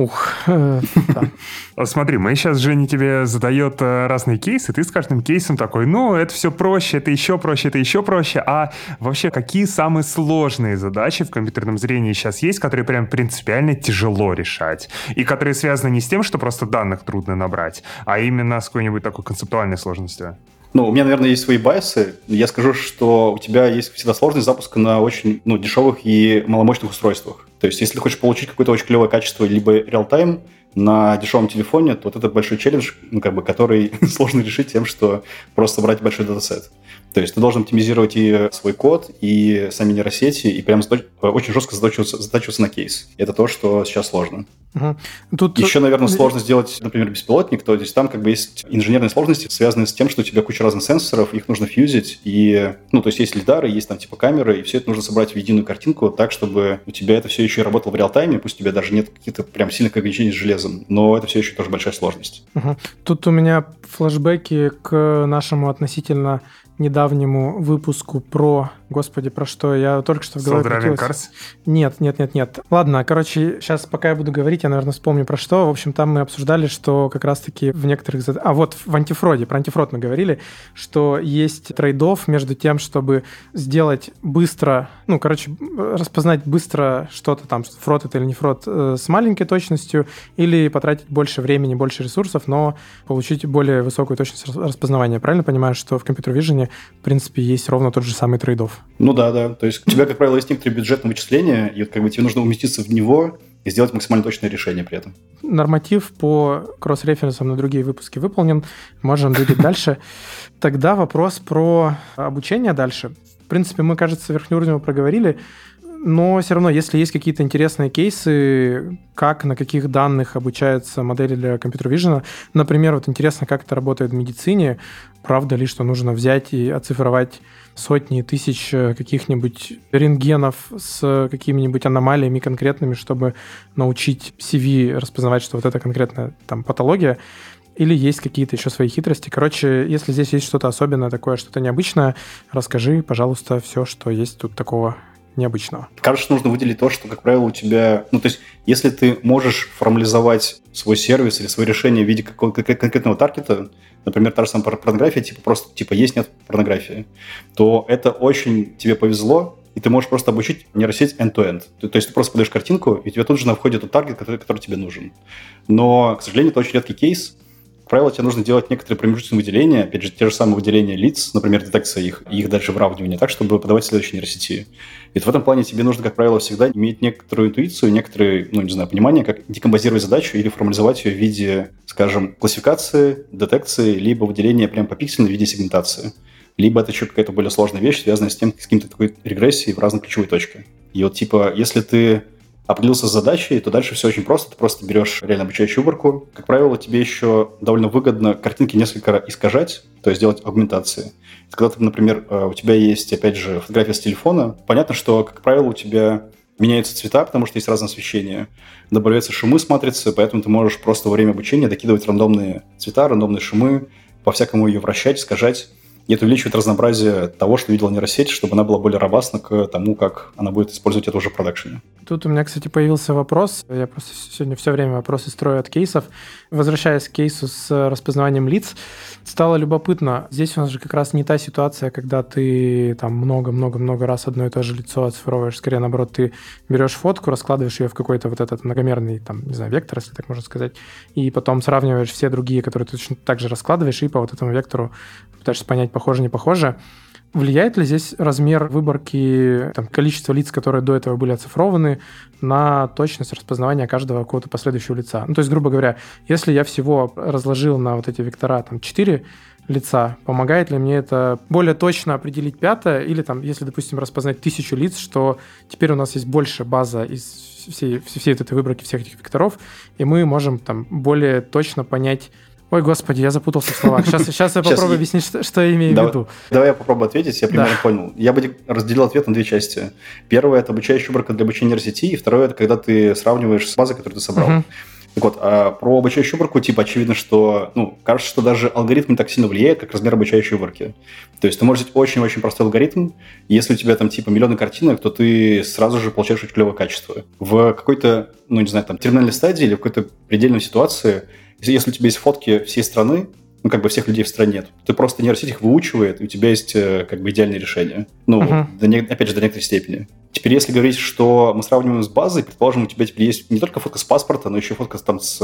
Ух, э, Смотри, мы сейчас, Женя, тебе задает э, разные кейсы, ты с каждым кейсом такой, ну, это все проще, это еще проще, это еще проще. А вообще, какие самые сложные задачи в компьютерном зрении сейчас есть, которые прям принципиально тяжело решать? И которые связаны не с тем, что просто данных трудно набрать, а именно с какой-нибудь такой концептуальной сложностью? Ну, у меня, наверное, есть свои байсы. Я скажу, что у тебя есть всегда сложность запуска на очень ну, дешевых и маломощных устройствах. То есть, если ты хочешь получить какое-то очень клевое качество, либо реал-тайм на дешевом телефоне, то вот это большой челлендж, ну, как бы, который сложно решить тем, что просто брать большой датасет. То есть ты должен оптимизировать и свой код, и сами нейросети, и прям очень жестко задачиваться, задачиваться на кейс. Это то, что сейчас сложно. Угу. Тут... Еще, наверное, сложно сделать, например, беспилотник, то есть там как бы есть инженерные сложности, связанные с тем, что у тебя куча разных сенсоров, их нужно фьюзить, и, ну, то есть есть лидары, есть там типа камеры, и все это нужно собрать в единую картинку так, чтобы у тебя это все еще и работало в реал-тайме, пусть у тебя даже нет каких-то прям сильных ограничений с железом, но это все еще тоже большая сложность. Угу. Тут у меня флешбеки к нашему относительно недавнему выпуску про Господи, про что? Я только что в голове крутилось. Нет, нет, нет, нет. Ладно, короче, сейчас пока я буду говорить, я, наверное, вспомню про что. В общем, там мы обсуждали, что как раз-таки в некоторых... А вот в антифроде, про антифрод мы говорили, что есть трейдов между тем, чтобы сделать быстро, ну, короче, распознать быстро что-то там, фрод это или не фрод, э, с маленькой точностью, или потратить больше времени, больше ресурсов, но получить более высокую точность распознавания. Правильно понимаю, что в компьютер-вижене, в принципе, есть ровно тот же самый трейдов? Ну да, да. То есть у тебя, как правило, есть некоторые бюджетные вычисления, и вот как бы тебе нужно уместиться в него и сделать максимально точное решение при этом. Норматив по кросс-референсам на другие выпуски выполнен. Можем двигать дальше. Тогда вопрос про обучение дальше. В принципе, мы, кажется, верхнеуровнево проговорили но все равно, если есть какие-то интересные кейсы, как, на каких данных обучаются модели для компьютер-вижена, например, вот интересно, как это работает в медицине, правда ли, что нужно взять и оцифровать сотни тысяч э, каких-нибудь рентгенов с какими-нибудь аномалиями конкретными, чтобы научить CV распознавать, что вот это конкретная там патология, или есть какие-то еще свои хитрости. Короче, если здесь есть что-то особенное такое, что-то необычное, расскажи, пожалуйста, все, что есть тут такого необычного? Кажется, нужно выделить то, что, как правило, у тебя... Ну, то есть, если ты можешь формализовать свой сервис или свое решение в виде какого-то конкретного таргета, например, та же самая порнография, типа просто типа есть-нет порнографии, то это очень тебе повезло, и ты можешь просто обучить нейросеть end-to-end. То, то есть ты просто подаешь картинку, и тебе тут же на входе тот таргет, который, который тебе нужен. Но, к сожалению, это очень редкий кейс, правило, тебе нужно делать некоторые промежуточные выделения, опять же, те же самые выделения лиц, например, детекция их, и их дальше выравнивание, так, чтобы подавать следующей нейросети. И в этом плане тебе нужно, как правило, всегда иметь некоторую интуицию, некоторые, ну, не знаю, понимание, как декомпозировать задачу или формализовать ее в виде, скажем, классификации, детекции, либо выделения прямо по пиксельно в виде сегментации. Либо это еще какая-то более сложная вещь, связанная с тем, с каким-то такой регрессией в разные ключевые точки. И вот, типа, если ты определился с задачей, то дальше все очень просто. Ты просто берешь реально обучающую выборку. Как правило, тебе еще довольно выгодно картинки несколько искажать, то есть делать аугментации. Когда, ты, например, э, у тебя есть, опять же, фотография с телефона, понятно, что, как правило, у тебя меняются цвета, потому что есть разное освещение. Добавляются шумы с матрицы, поэтому ты можешь просто во время обучения докидывать рандомные цвета, рандомные шумы, по-всякому ее вращать, искажать. И это увеличивает разнообразие того, что видела нейросеть, чтобы она была более robustна к тому, как она будет использовать это уже в продакшене. Тут у меня, кстати, появился вопрос. Я просто сегодня все время вопросы строю от кейсов. Возвращаясь к кейсу с распознаванием лиц, стало любопытно. Здесь у нас же как раз не та ситуация, когда ты там много-много-много раз одно и то же лицо оцифровываешь. Скорее, наоборот, ты берешь фотку, раскладываешь ее в какой-то вот этот многомерный, там, не знаю, вектор, если так можно сказать, и потом сравниваешь все другие, которые ты точно так же раскладываешь, и по вот этому вектору пытаешься понять, похоже, не похоже. Влияет ли здесь размер выборки, там, количество лиц, которые до этого были оцифрованы, на точность распознавания каждого какого-то последующего лица? Ну, то есть, грубо говоря, если я всего разложил на вот эти вектора там 4 лица, помогает ли мне это более точно определить пятое, или там, если, допустим, распознать тысячу лиц, что теперь у нас есть больше база из всей, всей этой выборки всех этих векторов, и мы можем там более точно понять Ой, господи, я запутался в словах. Сейчас, сейчас я попробую объяснить, что, что я имею давай, в виду. Давай я попробую ответить, я примерно да. понял. Я бы разделил ответ на две части. Первое – это обучающая выборка для обучения нейросети, и второе – это когда ты сравниваешь с базой, которую ты собрал. Угу. Так вот, а про обучающую выборку, типа, очевидно, что, ну, кажется, что даже алгоритм не так сильно влияет, как размер обучающей выборки. То есть ты можешь взять очень-очень простой алгоритм, если у тебя там, типа, миллионы картинок, то ты сразу же получаешь очень клевое качество. В какой-то, ну, не знаю, там, терминальной стадии или в какой-то предельной ситуации – если у тебя есть фотки всей страны, ну, как бы всех людей в стране, ты просто нейросеть их выучивает, и у тебя есть э, как бы идеальное решение. Ну, uh-huh. до, опять же, до некоторой степени. Теперь, если говорить, что мы сравниваем с базой, предположим, у тебя теперь есть не только фотка с паспорта, но еще фотка там с,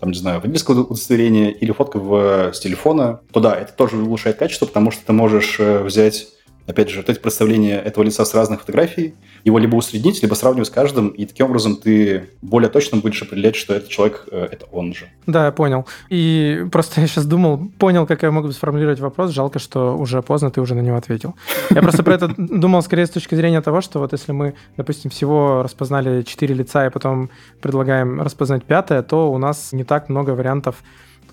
там, не знаю, водительского удостоверения или фотка в, с телефона, то да, это тоже улучшает качество, потому что ты можешь э, взять опять же, вот эти представления этого лица с разных фотографий, его либо усреднить, либо сравнивать с каждым, и таким образом ты более точно будешь определять, что этот человек э, – это он же. Да, я понял. И просто я сейчас думал, понял, как я могу сформулировать вопрос, жалко, что уже поздно, ты уже на него ответил. Я просто про это думал скорее с точки зрения того, что вот если мы, допустим, всего распознали четыре лица, и потом предлагаем распознать пятое, то у нас не так много вариантов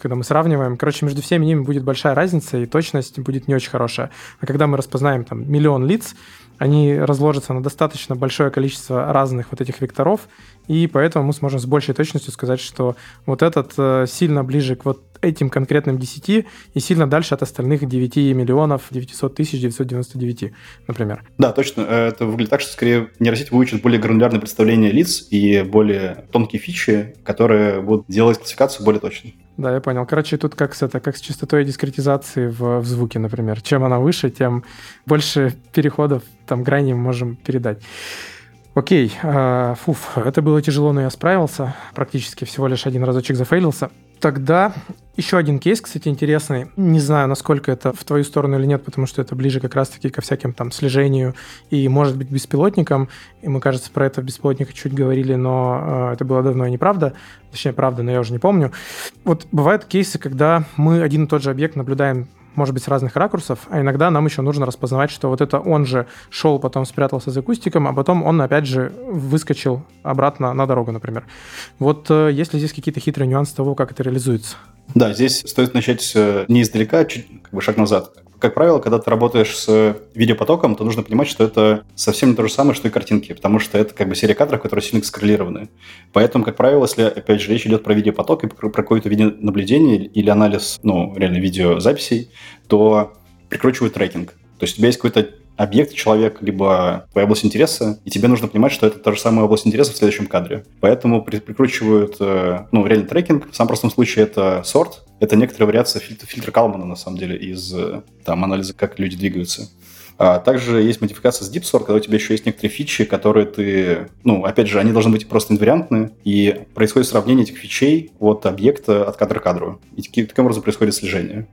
когда мы сравниваем, короче, между всеми ними будет большая разница, и точность будет не очень хорошая. А когда мы распознаем там миллион лиц, они разложатся на достаточно большое количество разных вот этих векторов, и поэтому мы сможем с большей точностью сказать, что вот этот э, сильно ближе к вот этим конкретным 10 и сильно дальше от остальных 9 миллионов 900 тысяч 999, например. Да, точно. Это выглядит так, что скорее нейросеть выучит более гранулярное представление лиц и более тонкие фичи, которые будут делать классификацию более точной. Да, я понял. Короче, тут как с, это, как с частотой дискретизации в, в звуке, например. Чем она выше, тем больше переходов, там, грани можем передать. Окей, э, фуф, это было тяжело, но я справился. Практически всего лишь один разочек зафейлился. Тогда еще один кейс, кстати, интересный. Не знаю, насколько это в твою сторону или нет, потому что это ближе как раз-таки ко всяким там слежению и, может быть, беспилотникам. И мы, кажется, про это в беспилотниках чуть говорили, но э, это было давно и неправда. Точнее, правда, но я уже не помню. Вот бывают кейсы, когда мы один и тот же объект наблюдаем может быть, с разных ракурсов, а иногда нам еще нужно распознавать, что вот это он же шел, потом спрятался за кустиком, а потом он опять же выскочил обратно на дорогу, например. Вот э, есть ли здесь какие-то хитрые нюансы того, как это реализуется? Да, здесь стоит начать э, не издалека, а чуть как бы шаг назад. Как правило, когда ты работаешь с видеопотоком, то нужно понимать, что это совсем не то же самое, что и картинки, потому что это как бы серия кадров, которые сильно скоррелированы. Поэтому, как правило, если, опять же, речь идет про видеопоток и про какое-то видеонаблюдение или анализ, ну, реально видеозаписей, то прикручивают трекинг. То есть у тебя есть какой-то объект, человек, либо твоя область интереса, и тебе нужно понимать, что это та же самая область интереса в следующем кадре. Поэтому при, прикручивают, э, ну, реально трекинг. В самом простом случае это сорт, это некоторая вариация фильтра, фильтра Калмана, на самом деле, из э, там, анализа, как люди двигаются. А также есть модификация с Deep Sort, когда у тебя еще есть некоторые фичи, которые ты... Ну, опять же, они должны быть просто инвариантны, и происходит сравнение этих фичей от объекта от кадра к кадру. И таким образом происходит слежение.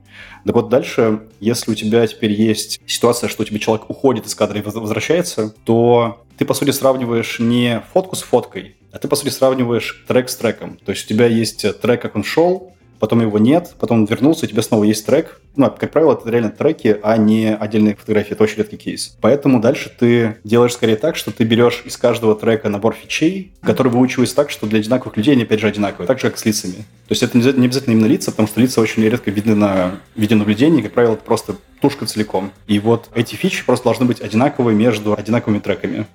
Так вот дальше, если у тебя теперь есть ситуация, что у тебя человек уходит из кадра и возвращается, то ты, по сути, сравниваешь не фотку с фоткой, а ты, по сути, сравниваешь трек с треком. То есть у тебя есть трек, как он шел, потом его нет, потом он вернулся, у тебя снова есть трек. Ну, как правило, это реально треки, а не отдельные фотографии. Это очень редкий кейс. Поэтому дальше ты делаешь скорее так, что ты берешь из каждого трека набор фичей, который выучивается так, что для одинаковых людей они, опять же, одинаковые. Так же, как с лицами. То есть это не обязательно именно лица, потому что лица очень редко видны на видеонаблюдении. Как правило, это просто тушка целиком. И вот эти фичи просто должны быть одинаковые между одинаковыми треками.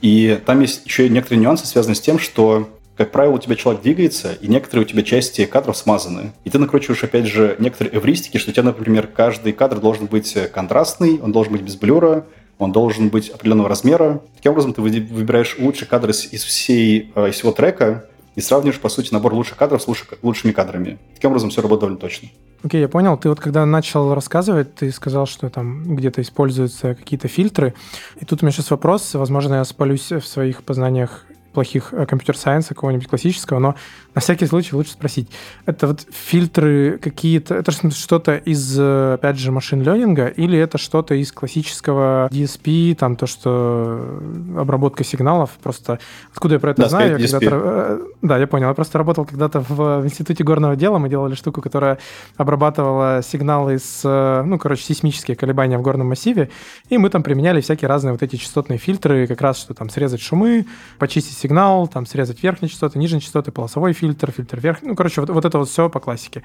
И там есть еще некоторые нюансы, связанные с тем, что как правило, у тебя человек двигается, и некоторые у тебя части кадров смазаны. И ты накручиваешь, опять же, некоторые эвристики, что у тебя, например, каждый кадр должен быть контрастный, он должен быть без блюра, он должен быть определенного размера. Таким образом, ты выбираешь лучший кадр из, всей, э, из всего трека и сравниваешь, по сути, набор лучших кадров с лучшими кадрами. Таким образом, все работает довольно точно. Окей, okay, я понял. Ты вот когда начал рассказывать, ты сказал, что там где-то используются какие-то фильтры. И тут у меня сейчас вопрос, возможно, я спалюсь в своих познаниях плохих э, компьютер-сайенса какого-нибудь классического, но на всякий случай лучше спросить. Это вот фильтры какие-то, это что-то из, э, опять же, машин-ленинга или это что-то из классического DSP, там то, что обработка сигналов, просто откуда я про это да, знаю? Я когда э, да, я понял. Я просто работал когда-то в, в Институте горного дела, мы делали штуку, которая обрабатывала сигналы с, ну, короче, сейсмические колебания в горном массиве, и мы там применяли всякие разные вот эти частотные фильтры, как раз, что там срезать шумы, почистить сигнал, там срезать верхние частоты, нижние частоты, полосовой фильтр, фильтр вверх. Ну, короче, вот, вот это вот все по классике.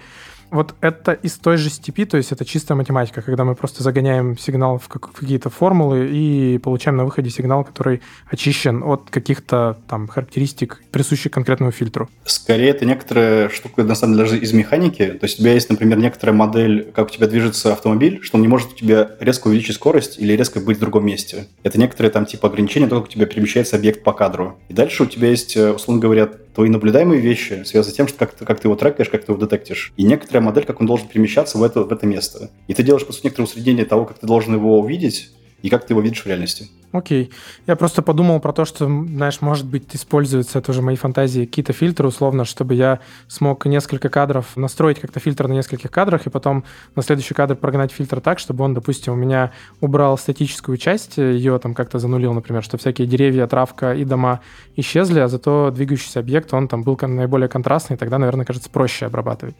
Вот это из той же степи, то есть это чистая математика, когда мы просто загоняем сигнал в какие-то формулы и получаем на выходе сигнал, который очищен от каких-то там характеристик, присущих конкретному фильтру. Скорее, это некоторая штука, на самом деле, даже из механики. То есть у тебя есть, например, некоторая модель, как у тебя движется автомобиль, что он не может у тебя резко увеличить скорость или резко быть в другом месте. Это некоторые там типа ограничения, только у тебя перемещается объект по кадру. И дальше у тебя есть, э, условно говоря, твои наблюдаемые вещи, связаны с тем, что как, ты, как ты его трекаешь, как ты его детектишь. И некоторая модель, как он должен перемещаться в это, в это место. И ты делаешь, по сути, некоторое усреднение того, как ты должен его увидеть, и как ты его видишь в реальности. Окей. Я просто подумал про то, что, знаешь, может быть, используются тоже мои фантазии какие-то фильтры, условно, чтобы я смог несколько кадров настроить как-то фильтр на нескольких кадрах, и потом на следующий кадр прогнать фильтр так, чтобы он, допустим, у меня убрал статическую часть, ее там как-то занулил, например, что всякие деревья, травка и дома исчезли, а зато двигающийся объект, он там был наиболее контрастный, тогда, наверное, кажется, проще обрабатывать.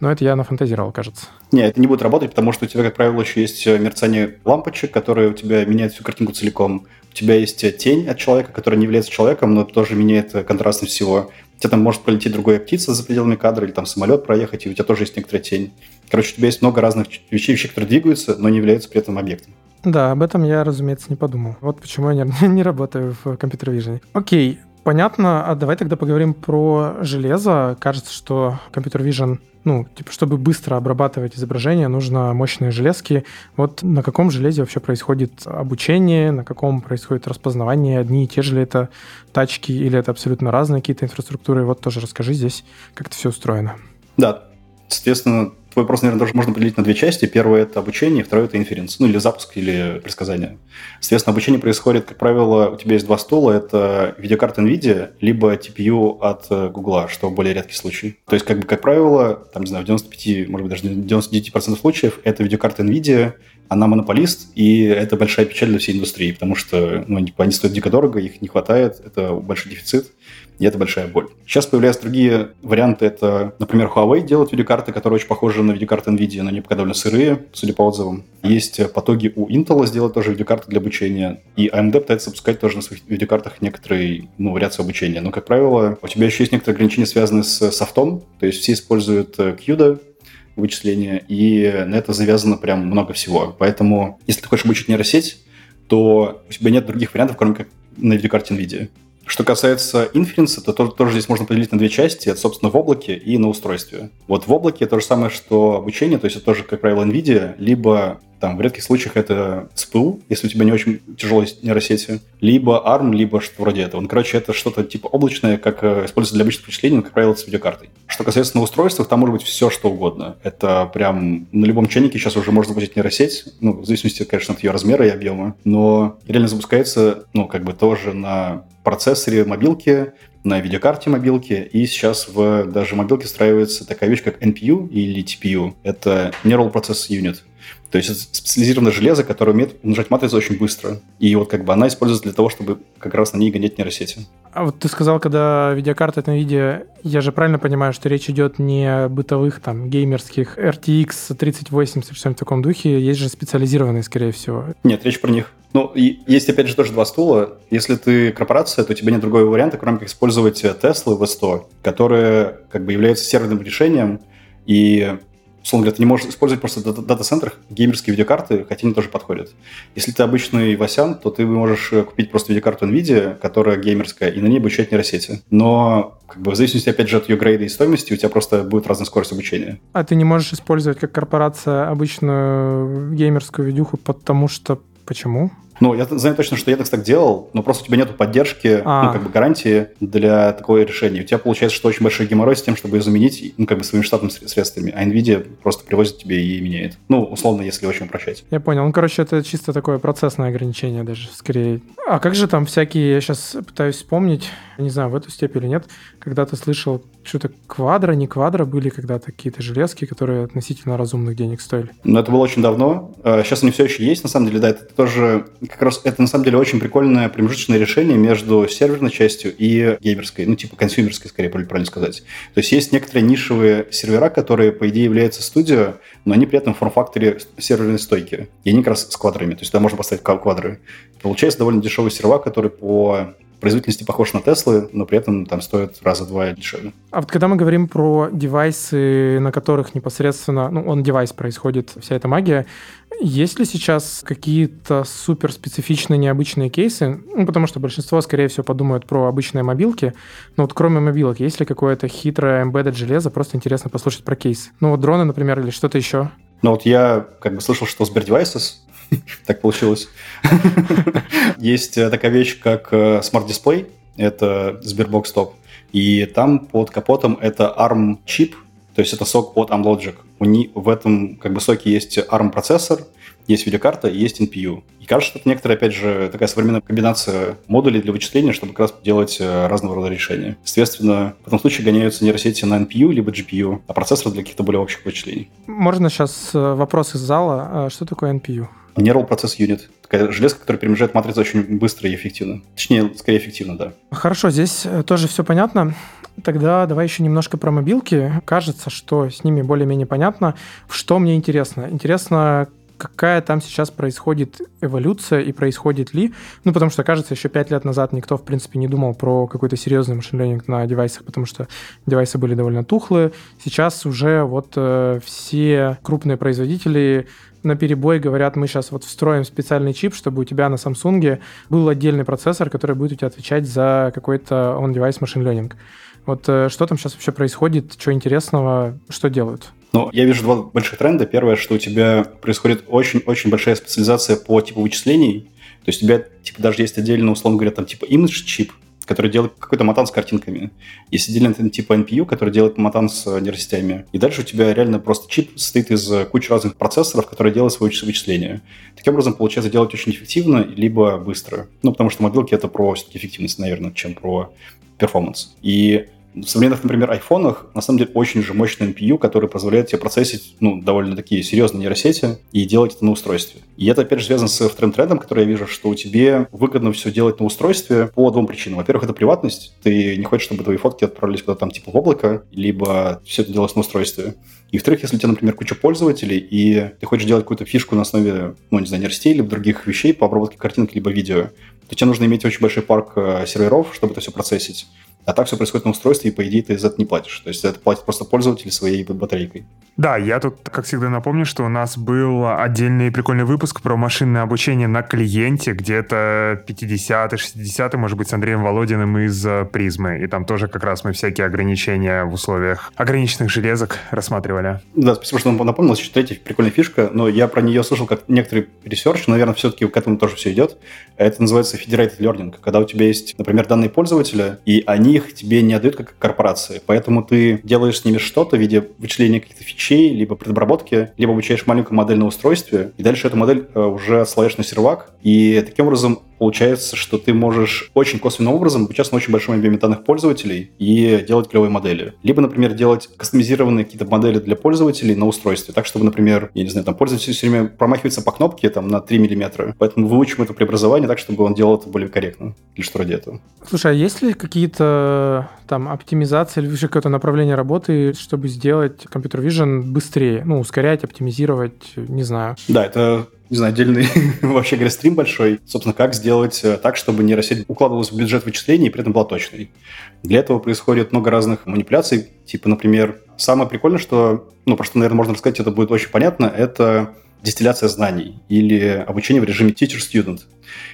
Но это я нафантазировал, кажется. Не, это не будет работать, потому что у тебя, как правило, еще есть мерцание лампочек, которые у тебя меняют всю картинку целиком у тебя есть э, тень от человека, которая не является человеком, но тоже меняет э, контрастность всего. У тебя там может пролететь другая птица за пределами кадра, или там самолет проехать, и у тебя тоже есть некоторая тень. Короче, у тебя есть много разных вещей, вещей, которые двигаются, но не являются при этом объектом. Да, об этом я, разумеется, не подумал. Вот почему я не, не работаю в компьютер-вижене. Окей, понятно. А давай тогда поговорим про железо. Кажется, что компьютер vision ну, типа, чтобы быстро обрабатывать изображение, нужно мощные железки. Вот на каком железе вообще происходит обучение, на каком происходит распознавание, одни и те же ли это тачки или это абсолютно разные какие-то инфраструктуры. Вот тоже расскажи здесь, как это все устроено. Да, Соответственно, твой вопрос, наверное, даже можно поделить на две части. Первое – это обучение, второе – это инференс, ну или запуск, или предсказание. Соответственно, обучение происходит, как правило, у тебя есть два стула – это видеокарта NVIDIA, либо TPU от э, Google, что более редкий случай. То есть, как бы, как правило, там, не знаю, в 95, может быть, даже 99% случаев это видеокарта NVIDIA, она монополист, и это большая печаль для всей индустрии, потому что ну, они стоят дико дорого, их не хватает, это большой дефицит и это большая боль. Сейчас появляются другие варианты. Это, например, Huawei делает видеокарты, которые очень похожи на видеокарты NVIDIA, но они пока довольно сырые, судя по отзывам. Есть потоги у Intel сделать тоже видеокарты для обучения, и AMD пытается запускать тоже на своих видеокартах некоторые ну, вариации обучения. Но, как правило, у тебя еще есть некоторые ограничения, связанные с софтом, то есть все используют CUDA, вычисления, и на это завязано прям много всего. Поэтому, если ты хочешь обучить нейросеть, то у тебя нет других вариантов, кроме как на видеокарте NVIDIA. Что касается инференса, то тоже, тоже здесь можно поделить на две части. Это, собственно, в облаке и на устройстве. Вот в облаке то же самое, что обучение, то есть это тоже, как правило, NVIDIA, либо там в редких случаях это SPU, если у тебя не очень тяжелые нейросети, либо ARM, либо что-то вроде этого. Ну, короче, это что-то типа облачное, как э, используется для обычных вычислений, но, как правило, с видеокартой. Что касается на устройствах, там может быть все, что угодно. Это прям на любом чайнике сейчас уже можно запустить нейросеть, ну, в зависимости, конечно, от ее размера и объема, но реально запускается, ну, как бы тоже на процессоре мобилки, на видеокарте мобилки, и сейчас в даже мобилке встраивается такая вещь, как NPU или TPU. Это Neural Process Unit. То есть это специализированное железо, которое умеет умножать матрицу очень быстро. И вот как бы она используется для того, чтобы как раз на ней гонять нейросети. А вот ты сказал, когда видеокарта это NVIDIA, я же правильно понимаю, что речь идет не о бытовых там геймерских RTX 3080, что-нибудь в таком духе, есть же специализированные, скорее всего. Нет, речь про них. Ну, есть, опять же, тоже два стула. Если ты корпорация, то у тебя нет другого варианта, кроме как использовать Tesla V100, которые как бы являются серверным решением, и условно говоря, ты не можешь использовать просто в дата-центрах геймерские видеокарты, хотя они тоже подходят. Если ты обычный Васян, то ты можешь э, купить просто видеокарту NVIDIA, которая геймерская, и на ней обучать нейросети. Но как бы в зависимости, опять же, от ее грейда и стоимости, у тебя просто будет разная скорость обучения. А ты не можешь использовать как корпорация обычную геймерскую видюху, потому что... Почему? Ну, я знаю точно, что Яндекс так делал, но просто у тебя нет поддержки, а. ну, как бы гарантии для такого решения. У тебя получается, что очень большой геморрой с тем, чтобы ее заменить, ну, как бы своими штатными средствами, а NVIDIA просто привозит тебе и меняет. Ну, условно, если очень упрощать. Я понял. Ну, короче, это чисто такое процессное ограничение даже, скорее. А как же там всякие, я сейчас пытаюсь вспомнить, не знаю, в эту степень или нет, когда ты слышал, что-то квадро, не квадро были когда-то какие-то железки, которые относительно разумных денег стоили. Ну, это было очень давно. Сейчас а, они все еще есть, на самом деле, да, это тоже как раз это на самом деле очень прикольное промежуточное решение между серверной частью и геймерской, ну, типа консюмерской, скорее, правильно сказать. То есть есть некоторые нишевые сервера, которые, по идее, являются студио, но они при этом в форм-факторе серверной стойки. И они как раз с квадрами, то есть туда можно поставить квадры. Получается довольно дешевый сервера, который по производительности похож на Теслы, но при этом там стоит раза два дешевле. А вот когда мы говорим про девайсы, на которых непосредственно, ну, он девайс происходит вся эта магия, есть ли сейчас какие-то супер специфичные, необычные кейсы? Ну, потому что большинство, скорее всего, подумают про обычные мобилки. Но вот кроме мобилок, есть ли какое-то хитрое embedded железо? Просто интересно послушать про кейс. Ну, вот дроны, например, или что-то еще. Ну, вот я как бы слышал, что Сбер Devices так получилось. Есть э, такая вещь, как э, Display, это Sberbox Top, и там под капотом это ARM-чип, то есть это сок от ARM-Logic. В этом как бы соке есть ARM-процессор, есть видеокарта и есть NPU. И кажется, что это некоторая, опять же, такая современная комбинация модулей для вычисления, чтобы как раз делать э, разного рода решения. Соответственно, в этом случае гоняются нейросети на NPU либо GPU, а процессор для каких-то более общих вычислений. Можно сейчас вопрос из зала. А что такое NPU? Neural Process Unit. Такая железка, которая перемежает матрицу очень быстро и эффективно. Точнее, скорее эффективно, да. Хорошо, здесь э, тоже все понятно. Тогда давай еще немножко про мобилки. Кажется, что с ними более-менее понятно. Что мне интересно? Интересно, какая там сейчас происходит эволюция и происходит ли. Ну, потому что, кажется, еще пять лет назад никто, в принципе, не думал про какой-то серьезный машин на девайсах, потому что девайсы были довольно тухлые. Сейчас уже вот э, все крупные производители на перебой говорят, мы сейчас вот встроим специальный чип, чтобы у тебя на Samsung был отдельный процессор, который будет у тебя отвечать за какой-то on-device машин learning. Вот э, что там сейчас вообще происходит, что интересного, что делают? Ну, я вижу два больших тренда. Первое, что у тебя происходит очень-очень большая специализация по типу вычислений. То есть у тебя, типа, даже есть отдельно, условно говоря, там, типа, image чип, который делает какой-то матан с картинками. Есть отдельный типа NPU, который делает матан с нейросетями. И дальше у тебя реально просто чип состоит из кучи разных процессоров, которые делают свои вычисления. Таким образом, получается делать очень эффективно, либо быстро. Ну, потому что мобилки — это про все-таки эффективность, наверное, чем про перформанс. И в современных, например, айфонах на самом деле очень же мощный NPU, который позволяет тебе процессить ну, довольно такие серьезные нейросети и делать это на устройстве. И это, опять же, связано с вторым трендом, который я вижу, что у тебе выгодно все делать на устройстве по двум причинам. Во-первых, это приватность. Ты не хочешь, чтобы твои фотки отправились куда-то там типа в облако, либо все это делалось на устройстве. И во-вторых, если у тебя, например, куча пользователей, и ты хочешь делать какую-то фишку на основе, ну, не знаю, нейросетей, либо других вещей по обработке картинки, либо видео, то тебе нужно иметь очень большой парк э, серверов, чтобы это все процессить. А так все происходит на устройстве, и по идее ты за это не платишь. То есть это платит просто пользователь своей батарейкой. Да, я тут, как всегда, напомню, что у нас был отдельный прикольный выпуск про машинное обучение на клиенте, где-то 50-й, 60-й, может быть, с Андреем Володиным из э, Призмы. И там тоже как раз мы всякие ограничения в условиях ограниченных железок рассматривали. Да, спасибо, что напомнил. Еще третья прикольная фишка, но я про нее слышал как некоторый research, наверное, все-таки к этому тоже все идет. Это называется federated learning, когда у тебя есть, например, данные пользователя, и они их тебе не отдают как корпорации. Поэтому ты делаешь с ними что-то в виде вычисления каких-то фичей, либо предобработки, либо обучаешь маленькую модель на устройстве, и дальше эту модель э, уже отсылаешь на сервак. И таким образом получается, что ты можешь очень косвенным образом обучаться на очень большом объеме данных пользователей и делать клевые модели. Либо, например, делать кастомизированные какие-то модели для пользователей на устройстве, так, чтобы, например, я не знаю, там пользователь все время промахивается по кнопке там на 3 миллиметра, поэтому выучим это преобразование так, чтобы он делал это более корректно или что-то вроде этого. Слушай, а есть ли какие-то там оптимизации или какое-то направление работы, чтобы сделать компьютер Vision быстрее, ну, ускорять, оптимизировать, не знаю? Да, это не знаю, отдельный вообще говоря, стрим большой. Собственно, как сделать э, так, чтобы нейросеть укладывалась в бюджет вычислений и при этом была точной. Для этого происходит много разных манипуляций. Типа, например, самое прикольное, что, ну, просто, наверное, можно рассказать, это будет очень понятно, это дистилляция знаний или обучение в режиме teacher-student.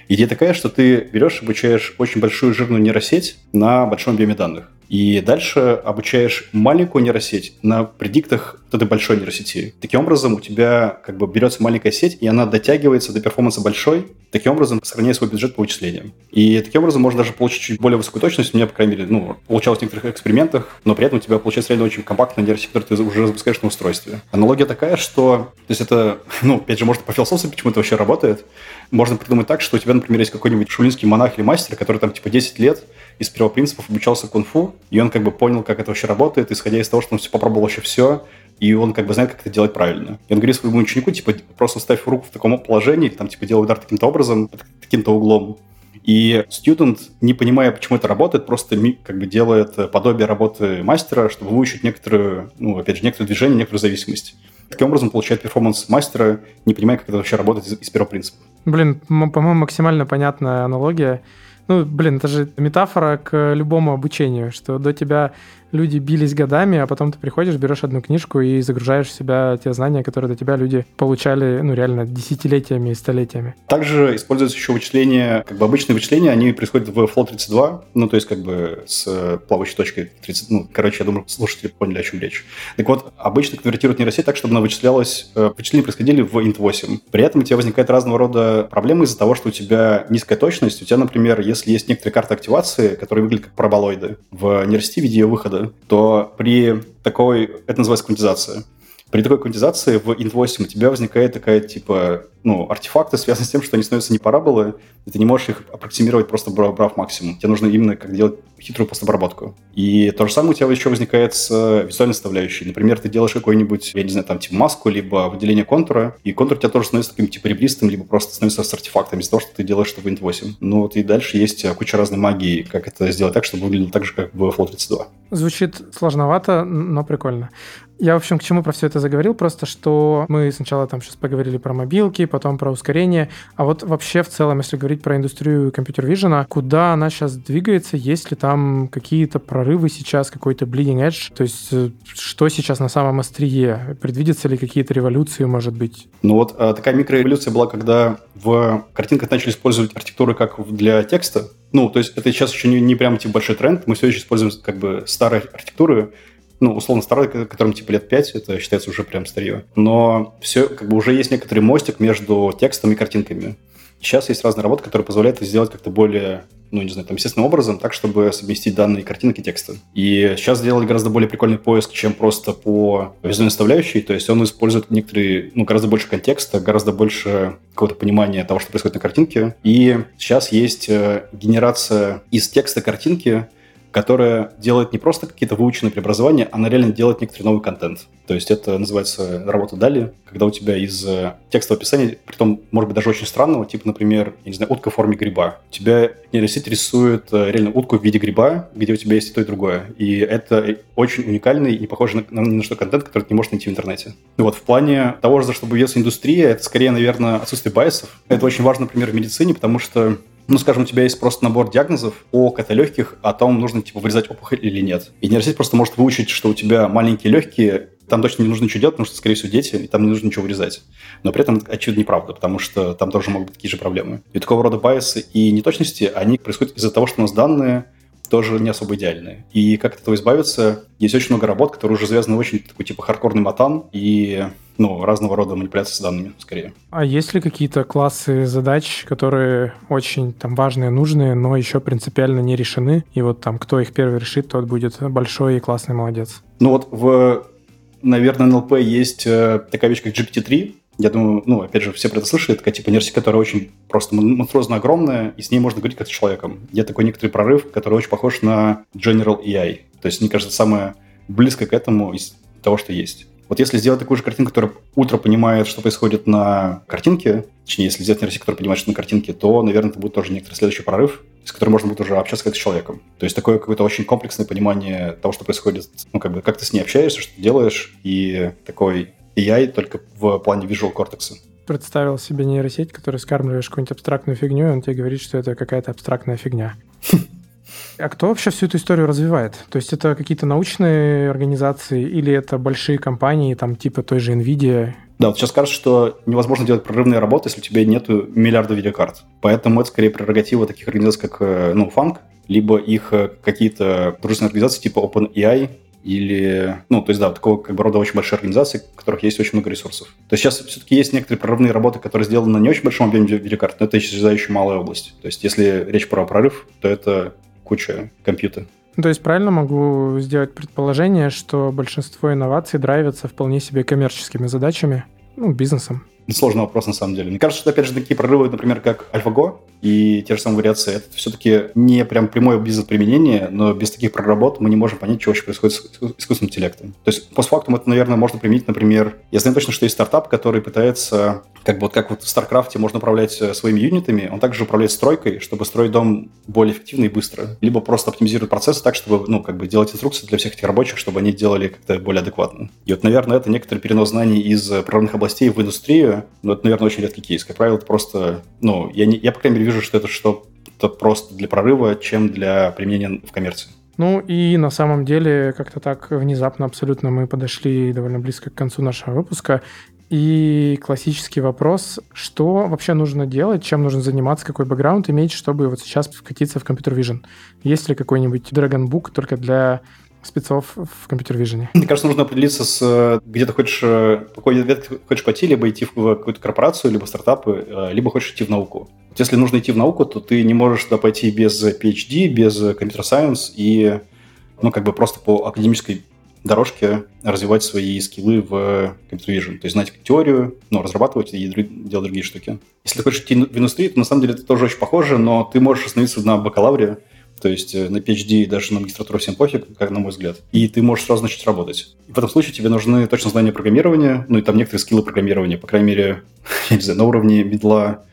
Идея такая, что ты берешь, обучаешь очень большую жирную нейросеть на большом объеме данных. И дальше обучаешь маленькую нейросеть на предиктах вот этой большой нейросети. Таким образом, у тебя как бы берется маленькая сеть, и она дотягивается до перформанса большой, таким образом сохраняя свой бюджет по вычислениям. И таким образом можно даже получить чуть более высокую точность. У меня, по крайней мере, ну, получалось в некоторых экспериментах, но при этом у тебя получается реально очень компактная нейросеть, которую ты уже запускаешь на устройстве. Аналогия такая, что, то есть это, ну, опять же, может по философии, почему это вообще работает. Можно придумать так, что у тебя, например, есть какой-нибудь шулинский монах или мастер, который там типа 10 лет из первого принципов обучался кунг-фу, и он как бы понял, как это вообще работает, исходя из того, что он все попробовал вообще все, и он как бы знает, как это делать правильно. И он говорит своему ученику, типа, просто ставь руку в таком положении, там, типа, делай удар таким-то образом, таким-то углом. И студент, не понимая, почему это работает, просто как бы делает подобие работы мастера, чтобы выучить некоторую, ну, опять же, некоторое движение, некоторую зависимость. Таким образом получает перформанс мастера, не понимая, как это вообще работает из, из первого принципа. Блин, по-моему, максимально понятная аналогия. Ну, блин, это же метафора к любому обучению, что до тебя люди бились годами, а потом ты приходишь, берешь одну книжку и загружаешь в себя те знания, которые до тебя люди получали, ну, реально, десятилетиями и столетиями. Также используется еще вычисление, как бы обычные вычисления, они происходят в Flow 32, ну, то есть как бы с плавающей точкой 30, ну, короче, я думаю, слушатели поняли, о чем речь. Так вот, обычно конвертируют нейросеть так, чтобы она вычислялась, э, вычисления происходили в int8. При этом у тебя возникает разного рода проблемы из-за того, что у тебя низкая точность. У тебя, например, если есть некоторые карты активации, которые выглядят как параболоиды, в нейросети в виде ее выхода, то при такой, это называется квантизация. При такой квантизации в int8 у тебя возникает такая, типа, ну, артефакты, связанные с тем, что они становятся не параболы, и ты не можешь их аппроксимировать просто брав максимум. Тебе нужно именно как делать хитрую постобработку. И то же самое у тебя еще возникает с э, визуальной составляющей. Например, ты делаешь какой-нибудь, я не знаю, там, типа маску, либо выделение контура, и контур у тебя тоже становится таким, типа, ребристым, либо просто становится с артефактами из-за того, что ты делаешь что в int8. Ну, вот и дальше есть э, куча разной магии, как это сделать так, чтобы выглядело так же, как в Flow 32. Звучит сложновато, но прикольно. Я, в общем, к чему про все это заговорил? Просто, что мы сначала там сейчас поговорили про мобилки, потом про ускорение, а вот вообще в целом, если говорить про индустрию компьютер-вижена, куда она сейчас двигается, есть ли там какие-то прорывы сейчас, какой-то bleeding edge, то есть э, что сейчас на самом острие? Предвидятся ли какие-то революции, может быть? Ну вот э, такая микрореволюция была, когда в картинках начали использовать архитектуры как для текста, ну, то есть это сейчас еще не, не прям типа большой тренд, мы все еще используем как бы старые архитектуры, ну, условно старый, которым типа лет 5, это считается уже прям старье. Но все, как бы уже есть некоторый мостик между текстом и картинками. Сейчас есть разные работы, которые позволяют это сделать как-то более ну, не знаю, там, естественным образом, так, чтобы совместить данные картинки и текста. И сейчас сделали гораздо более прикольный поиск, чем просто по визуальной составляющей, то есть он использует некоторые, ну, гораздо больше контекста, гораздо больше какого-то понимания того, что происходит на картинке. И сейчас есть э, генерация из текста картинки, которая делает не просто какие-то выученные преобразования, она реально делает некоторый новый контент. То есть это называется работа Дали, когда у тебя из э, текстового описания, при том, может быть, даже очень странного, типа, например, я не знаю, утка в форме гриба. У тебя нейросеть рисует э, реально утку в виде гриба, где у тебя есть и то, и другое. И это очень уникальный и похожий на, на, на что контент, который ты не можешь найти в интернете. И вот в плане того, за что боится индустрия, это скорее, наверное, отсутствие байсов. Это очень важно, например, в медицине, потому что ну, скажем, у тебя есть просто набор диагнозов о КТ легких, а том нужно, типа, вырезать опухоль или нет. И нейросеть просто может выучить, что у тебя маленькие легкие, там точно не нужно ничего делать, потому что, скорее всего, дети, и там не нужно ничего вырезать. Но при этом, очевидно, неправда, потому что там тоже могут быть такие же проблемы. И такого рода байсы и неточности, они происходят из-за того, что у нас данные тоже не особо идеальные. И как от этого избавиться? Есть очень много работ, которые уже завязаны в очень такой типа хардкорный матан и ну, разного рода манипуляции с данными, скорее. А есть ли какие-то классы задач, которые очень там важные, нужные, но еще принципиально не решены? И вот там кто их первый решит, тот будет большой и классный молодец. Ну вот в, наверное, НЛП есть э, такая вещь, как GPT-3, я думаю, ну, опять же, все про это слышали, такая типа нейросеть, которая очень просто монструозно огромная, и с ней можно говорить как с человеком. Я такой некоторый прорыв, который очень похож на General AI. То есть, мне кажется, самое близкое к этому из того, что есть. Вот если сделать такую же картинку, которая утро понимает, что происходит на картинке, точнее, если взять нейросеть, которая понимает, что на картинке, то, наверное, это будет тоже некоторый следующий прорыв, с которым можно будет уже общаться как с человеком. То есть такое какое-то очень комплексное понимание того, что происходит, ну, как бы, как ты с ней общаешься, что ты делаешь, и такой AI только в плане Visual Cortex. Представил себе нейросеть, которая скармливаешь какую-нибудь абстрактную фигню, и он тебе говорит, что это какая-то абстрактная фигня. А кто вообще всю эту историю развивает? То есть это какие-то научные организации или это большие компании, там типа той же NVIDIA? Да, вот сейчас кажется, что невозможно делать прорывные работы, если у тебя нет миллиарда видеокарт. Поэтому это скорее прерогатива таких организаций, как э, ну, Funk, либо их э, какие-то дружественные организации типа OpenAI, или, ну, то есть, да, такого как бы рода очень большие организации, у которых есть очень много ресурсов. То есть сейчас все-таки есть некоторые прорывные работы, которые сделаны на не очень большом объеме видеокарт, но это исчезающая малая область. То есть если речь про прорыв, то это куча компьютер. Ну, то есть правильно могу сделать предположение, что большинство инноваций драйвятся вполне себе коммерческими задачами, ну, бизнесом. Сложный вопрос на самом деле. Мне кажется, что, опять же, такие прорывы, например, как AlphaGo и те же самые вариации, это все-таки не прям прямое бизнес-применение, но без таких проработок мы не можем понять, что вообще происходит с искусственным интеллектом. То есть, постфактум это, наверное, можно применить, например, я знаю точно, что есть стартап, который пытается как бы вот как вот в StarCraft можно управлять э, своими юнитами, он также управляет стройкой, чтобы строить дом более эффективно и быстро. Либо просто оптимизирует процессы так, чтобы, ну, как бы делать инструкции для всех этих рабочих, чтобы они делали как-то более адекватно. И вот, наверное, это некоторый перенос знаний из прорывных областей в индустрию, но это, наверное, очень редкий кейс. Как правило, это просто, ну, я, не, я по крайней мере, вижу, что это что-то просто для прорыва, чем для применения в коммерции. Ну и на самом деле как-то так внезапно абсолютно мы подошли довольно близко к концу нашего выпуска. И классический вопрос, что вообще нужно делать, чем нужно заниматься, какой бэкграунд иметь, чтобы вот сейчас вкатиться в компьютер vision? Есть ли какой-нибудь Dragon Book только для спецов в компьютер vision? Мне кажется, нужно определиться с где ты хочешь, по какой ветке хочешь пойти, либо идти в какую-то корпорацию, либо стартапы, э, либо хочешь идти в науку. Если нужно идти в науку, то ты не можешь туда пойти без PhD, без компьютер-сайенс и ну, как бы просто по академической дорожке развивать свои скиллы в компьютер vision. То есть знать теорию, ну, разрабатывать и делать другие штуки. Если ты хочешь идти в индустрию, то на самом деле это тоже очень похоже, но ты можешь остановиться на бакалавре, то есть э, на PhD даже на магистратуру всем пофиг, как на мой взгляд. И ты можешь сразу начать работать. И в этом случае тебе нужны точно знания программирования, ну и там некоторые скиллы программирования. По крайней мере, я не знаю, на уровне медла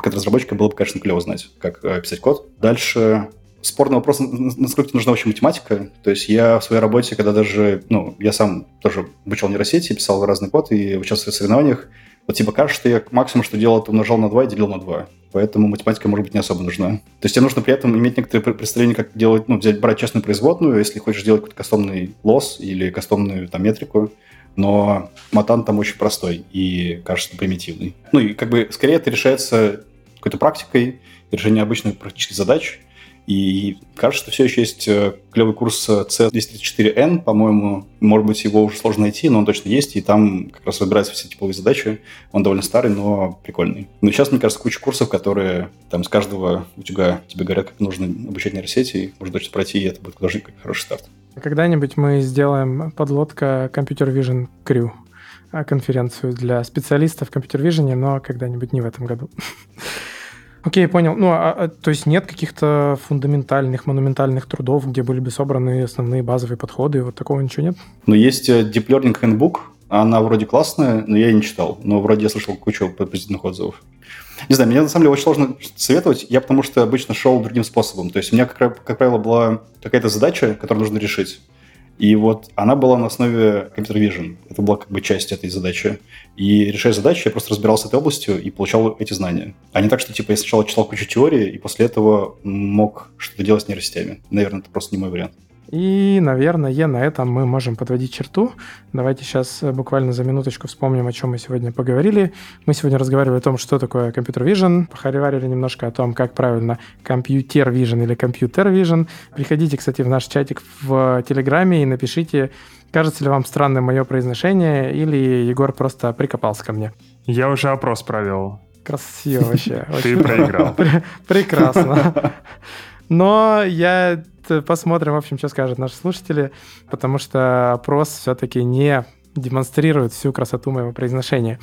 как разработчика было бы, конечно, клево знать, как э, писать код. Дальше спорный вопрос, насколько тебе нужна вообще математика. То есть я в своей работе, когда даже, ну, я сам тоже обучал нейросети, писал разный код и участвовал в соревнованиях, вот типа кажется, что я максимум, что делал, это умножал на 2 и делил на 2. Поэтому математика, может быть, не особо нужна. То есть тебе нужно при этом иметь некоторое представление, как делать, ну, взять, брать частную производную, если хочешь делать какой-то кастомный лосс или кастомную там метрику. Но матан там очень простой и, кажется, примитивный. Ну и как бы скорее это решается какой-то практикой, решение обычных практических задач – И кажется, что все еще есть э, клевый курс C234N, по-моему, может быть, его уже сложно найти, но он точно есть, и там как раз разбираются все типовые задачи. Он довольно старый, но прикольный. Но сейчас, мне кажется, куча курсов, которые там с каждого утюга тебе говорят, как нужно обучать нейросети, и можно точно пройти, и это будет даже хороший старт. Когда-нибудь мы сделаем подлодка Computer Vision Crew а, конференцию для специалистов в Vision, но когда-нибудь не в этом году. Окей, понял. Ну, а, а, то есть нет каких-то фундаментальных, монументальных трудов, где были бы собраны основные базовые подходы, вот такого ничего нет? Ну, есть э, Deep Learning Handbook, она вроде классная, но я ее не читал. Но вроде я слышал кучу позитивных отзывов. Не знаю, мне на самом деле очень сложно советовать, я потому что обычно шел другим способом. То есть у меня, как, как правило, была какая-то задача, которую нужно решить. И вот она была на основе Computer Vision. Это была как бы часть этой задачи. И решая задачу, я просто разбирался этой областью и получал эти знания. А не так, что типа я сначала читал кучу теории, и после этого мог что-то делать с нейросетями. Наверное, это просто не мой вариант. И, наверное, на этом мы можем подводить черту. Давайте сейчас э, буквально за минуточку вспомним, о чем мы сегодня поговорили. Мы сегодня разговаривали о том, что такое компьютер vision, поговорили немножко о том, как правильно компьютер vision или компьютер vision. Приходите, кстати, в наш чатик в Телеграме и напишите, кажется ли вам странным мое произношение, или Егор просто прикопался ко мне. Я уже опрос провел. Красиво вообще. Ты проиграл. Прекрасно. Но я посмотрим, в общем, что скажут наши слушатели, потому что опрос все-таки не демонстрирует всю красоту моего произношения.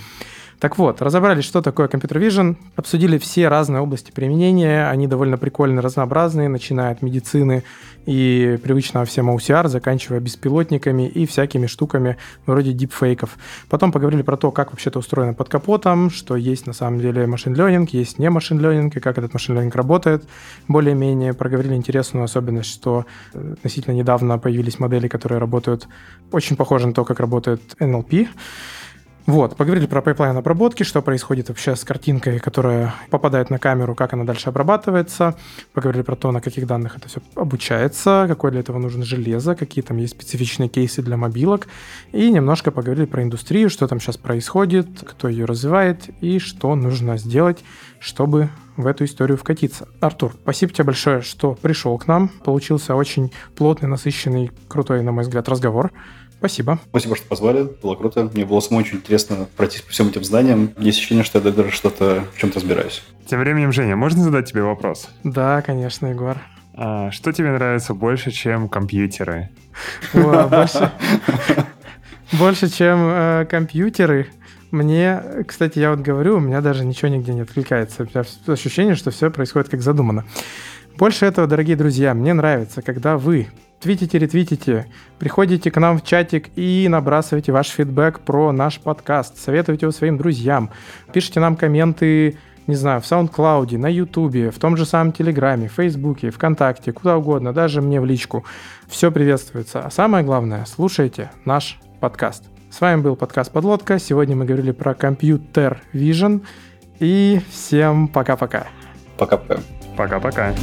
Так вот, разобрались, что такое компьютер vision, обсудили все разные области применения, они довольно прикольные, разнообразные, начиная от медицины и привычного всем OCR, заканчивая беспилотниками и всякими штуками вроде дипфейков. Потом поговорили про то, как вообще это устроено под капотом, что есть на самом деле machine learning, есть не machine learning, и как этот machine learning работает. Более-менее проговорили интересную особенность, что э, относительно недавно появились модели, которые работают очень похоже на то, как работает NLP. Вот, поговорили про пайплайн обработки, что происходит вообще с картинкой, которая попадает на камеру, как она дальше обрабатывается. Поговорили про то, на каких данных это все обучается, какое для этого нужно железо, какие там есть специфичные кейсы для мобилок. И немножко поговорили про индустрию, что там сейчас происходит, кто ее развивает и что нужно сделать, чтобы в эту историю вкатиться. Артур, спасибо тебе большое, что пришел к нам. Получился очень плотный, насыщенный, крутой, на мой взгляд, разговор. Спасибо. Спасибо, что позвали. Было круто. Мне было самому очень интересно пройтись по всем этим знаниям. Есть ощущение, что я даже что-то в чем-то разбираюсь. Тем временем, Женя, можно задать тебе вопрос? Да, конечно, Егор. А, что тебе нравится больше, чем компьютеры? больше, больше, чем э, компьютеры. Мне, кстати, я вот говорю, у меня даже ничего нигде не откликается. У меня ощущение, что все происходит как задумано. Больше этого, дорогие друзья, мне нравится, когда вы твитите, ретвитите, приходите к нам в чатик и набрасывайте ваш фидбэк про наш подкаст, советуйте его своим друзьям, пишите нам комменты, не знаю, в SoundCloud, на YouTube, в том же самом Телеграме, в Фейсбуке, ВКонтакте, куда угодно, даже мне в личку. Все приветствуется. А самое главное, слушайте наш подкаст. С вами был подкаст «Подлодка». Сегодня мы говорили про компьютер Vision. И всем пока-пока. Пока-пока. Пока-пока.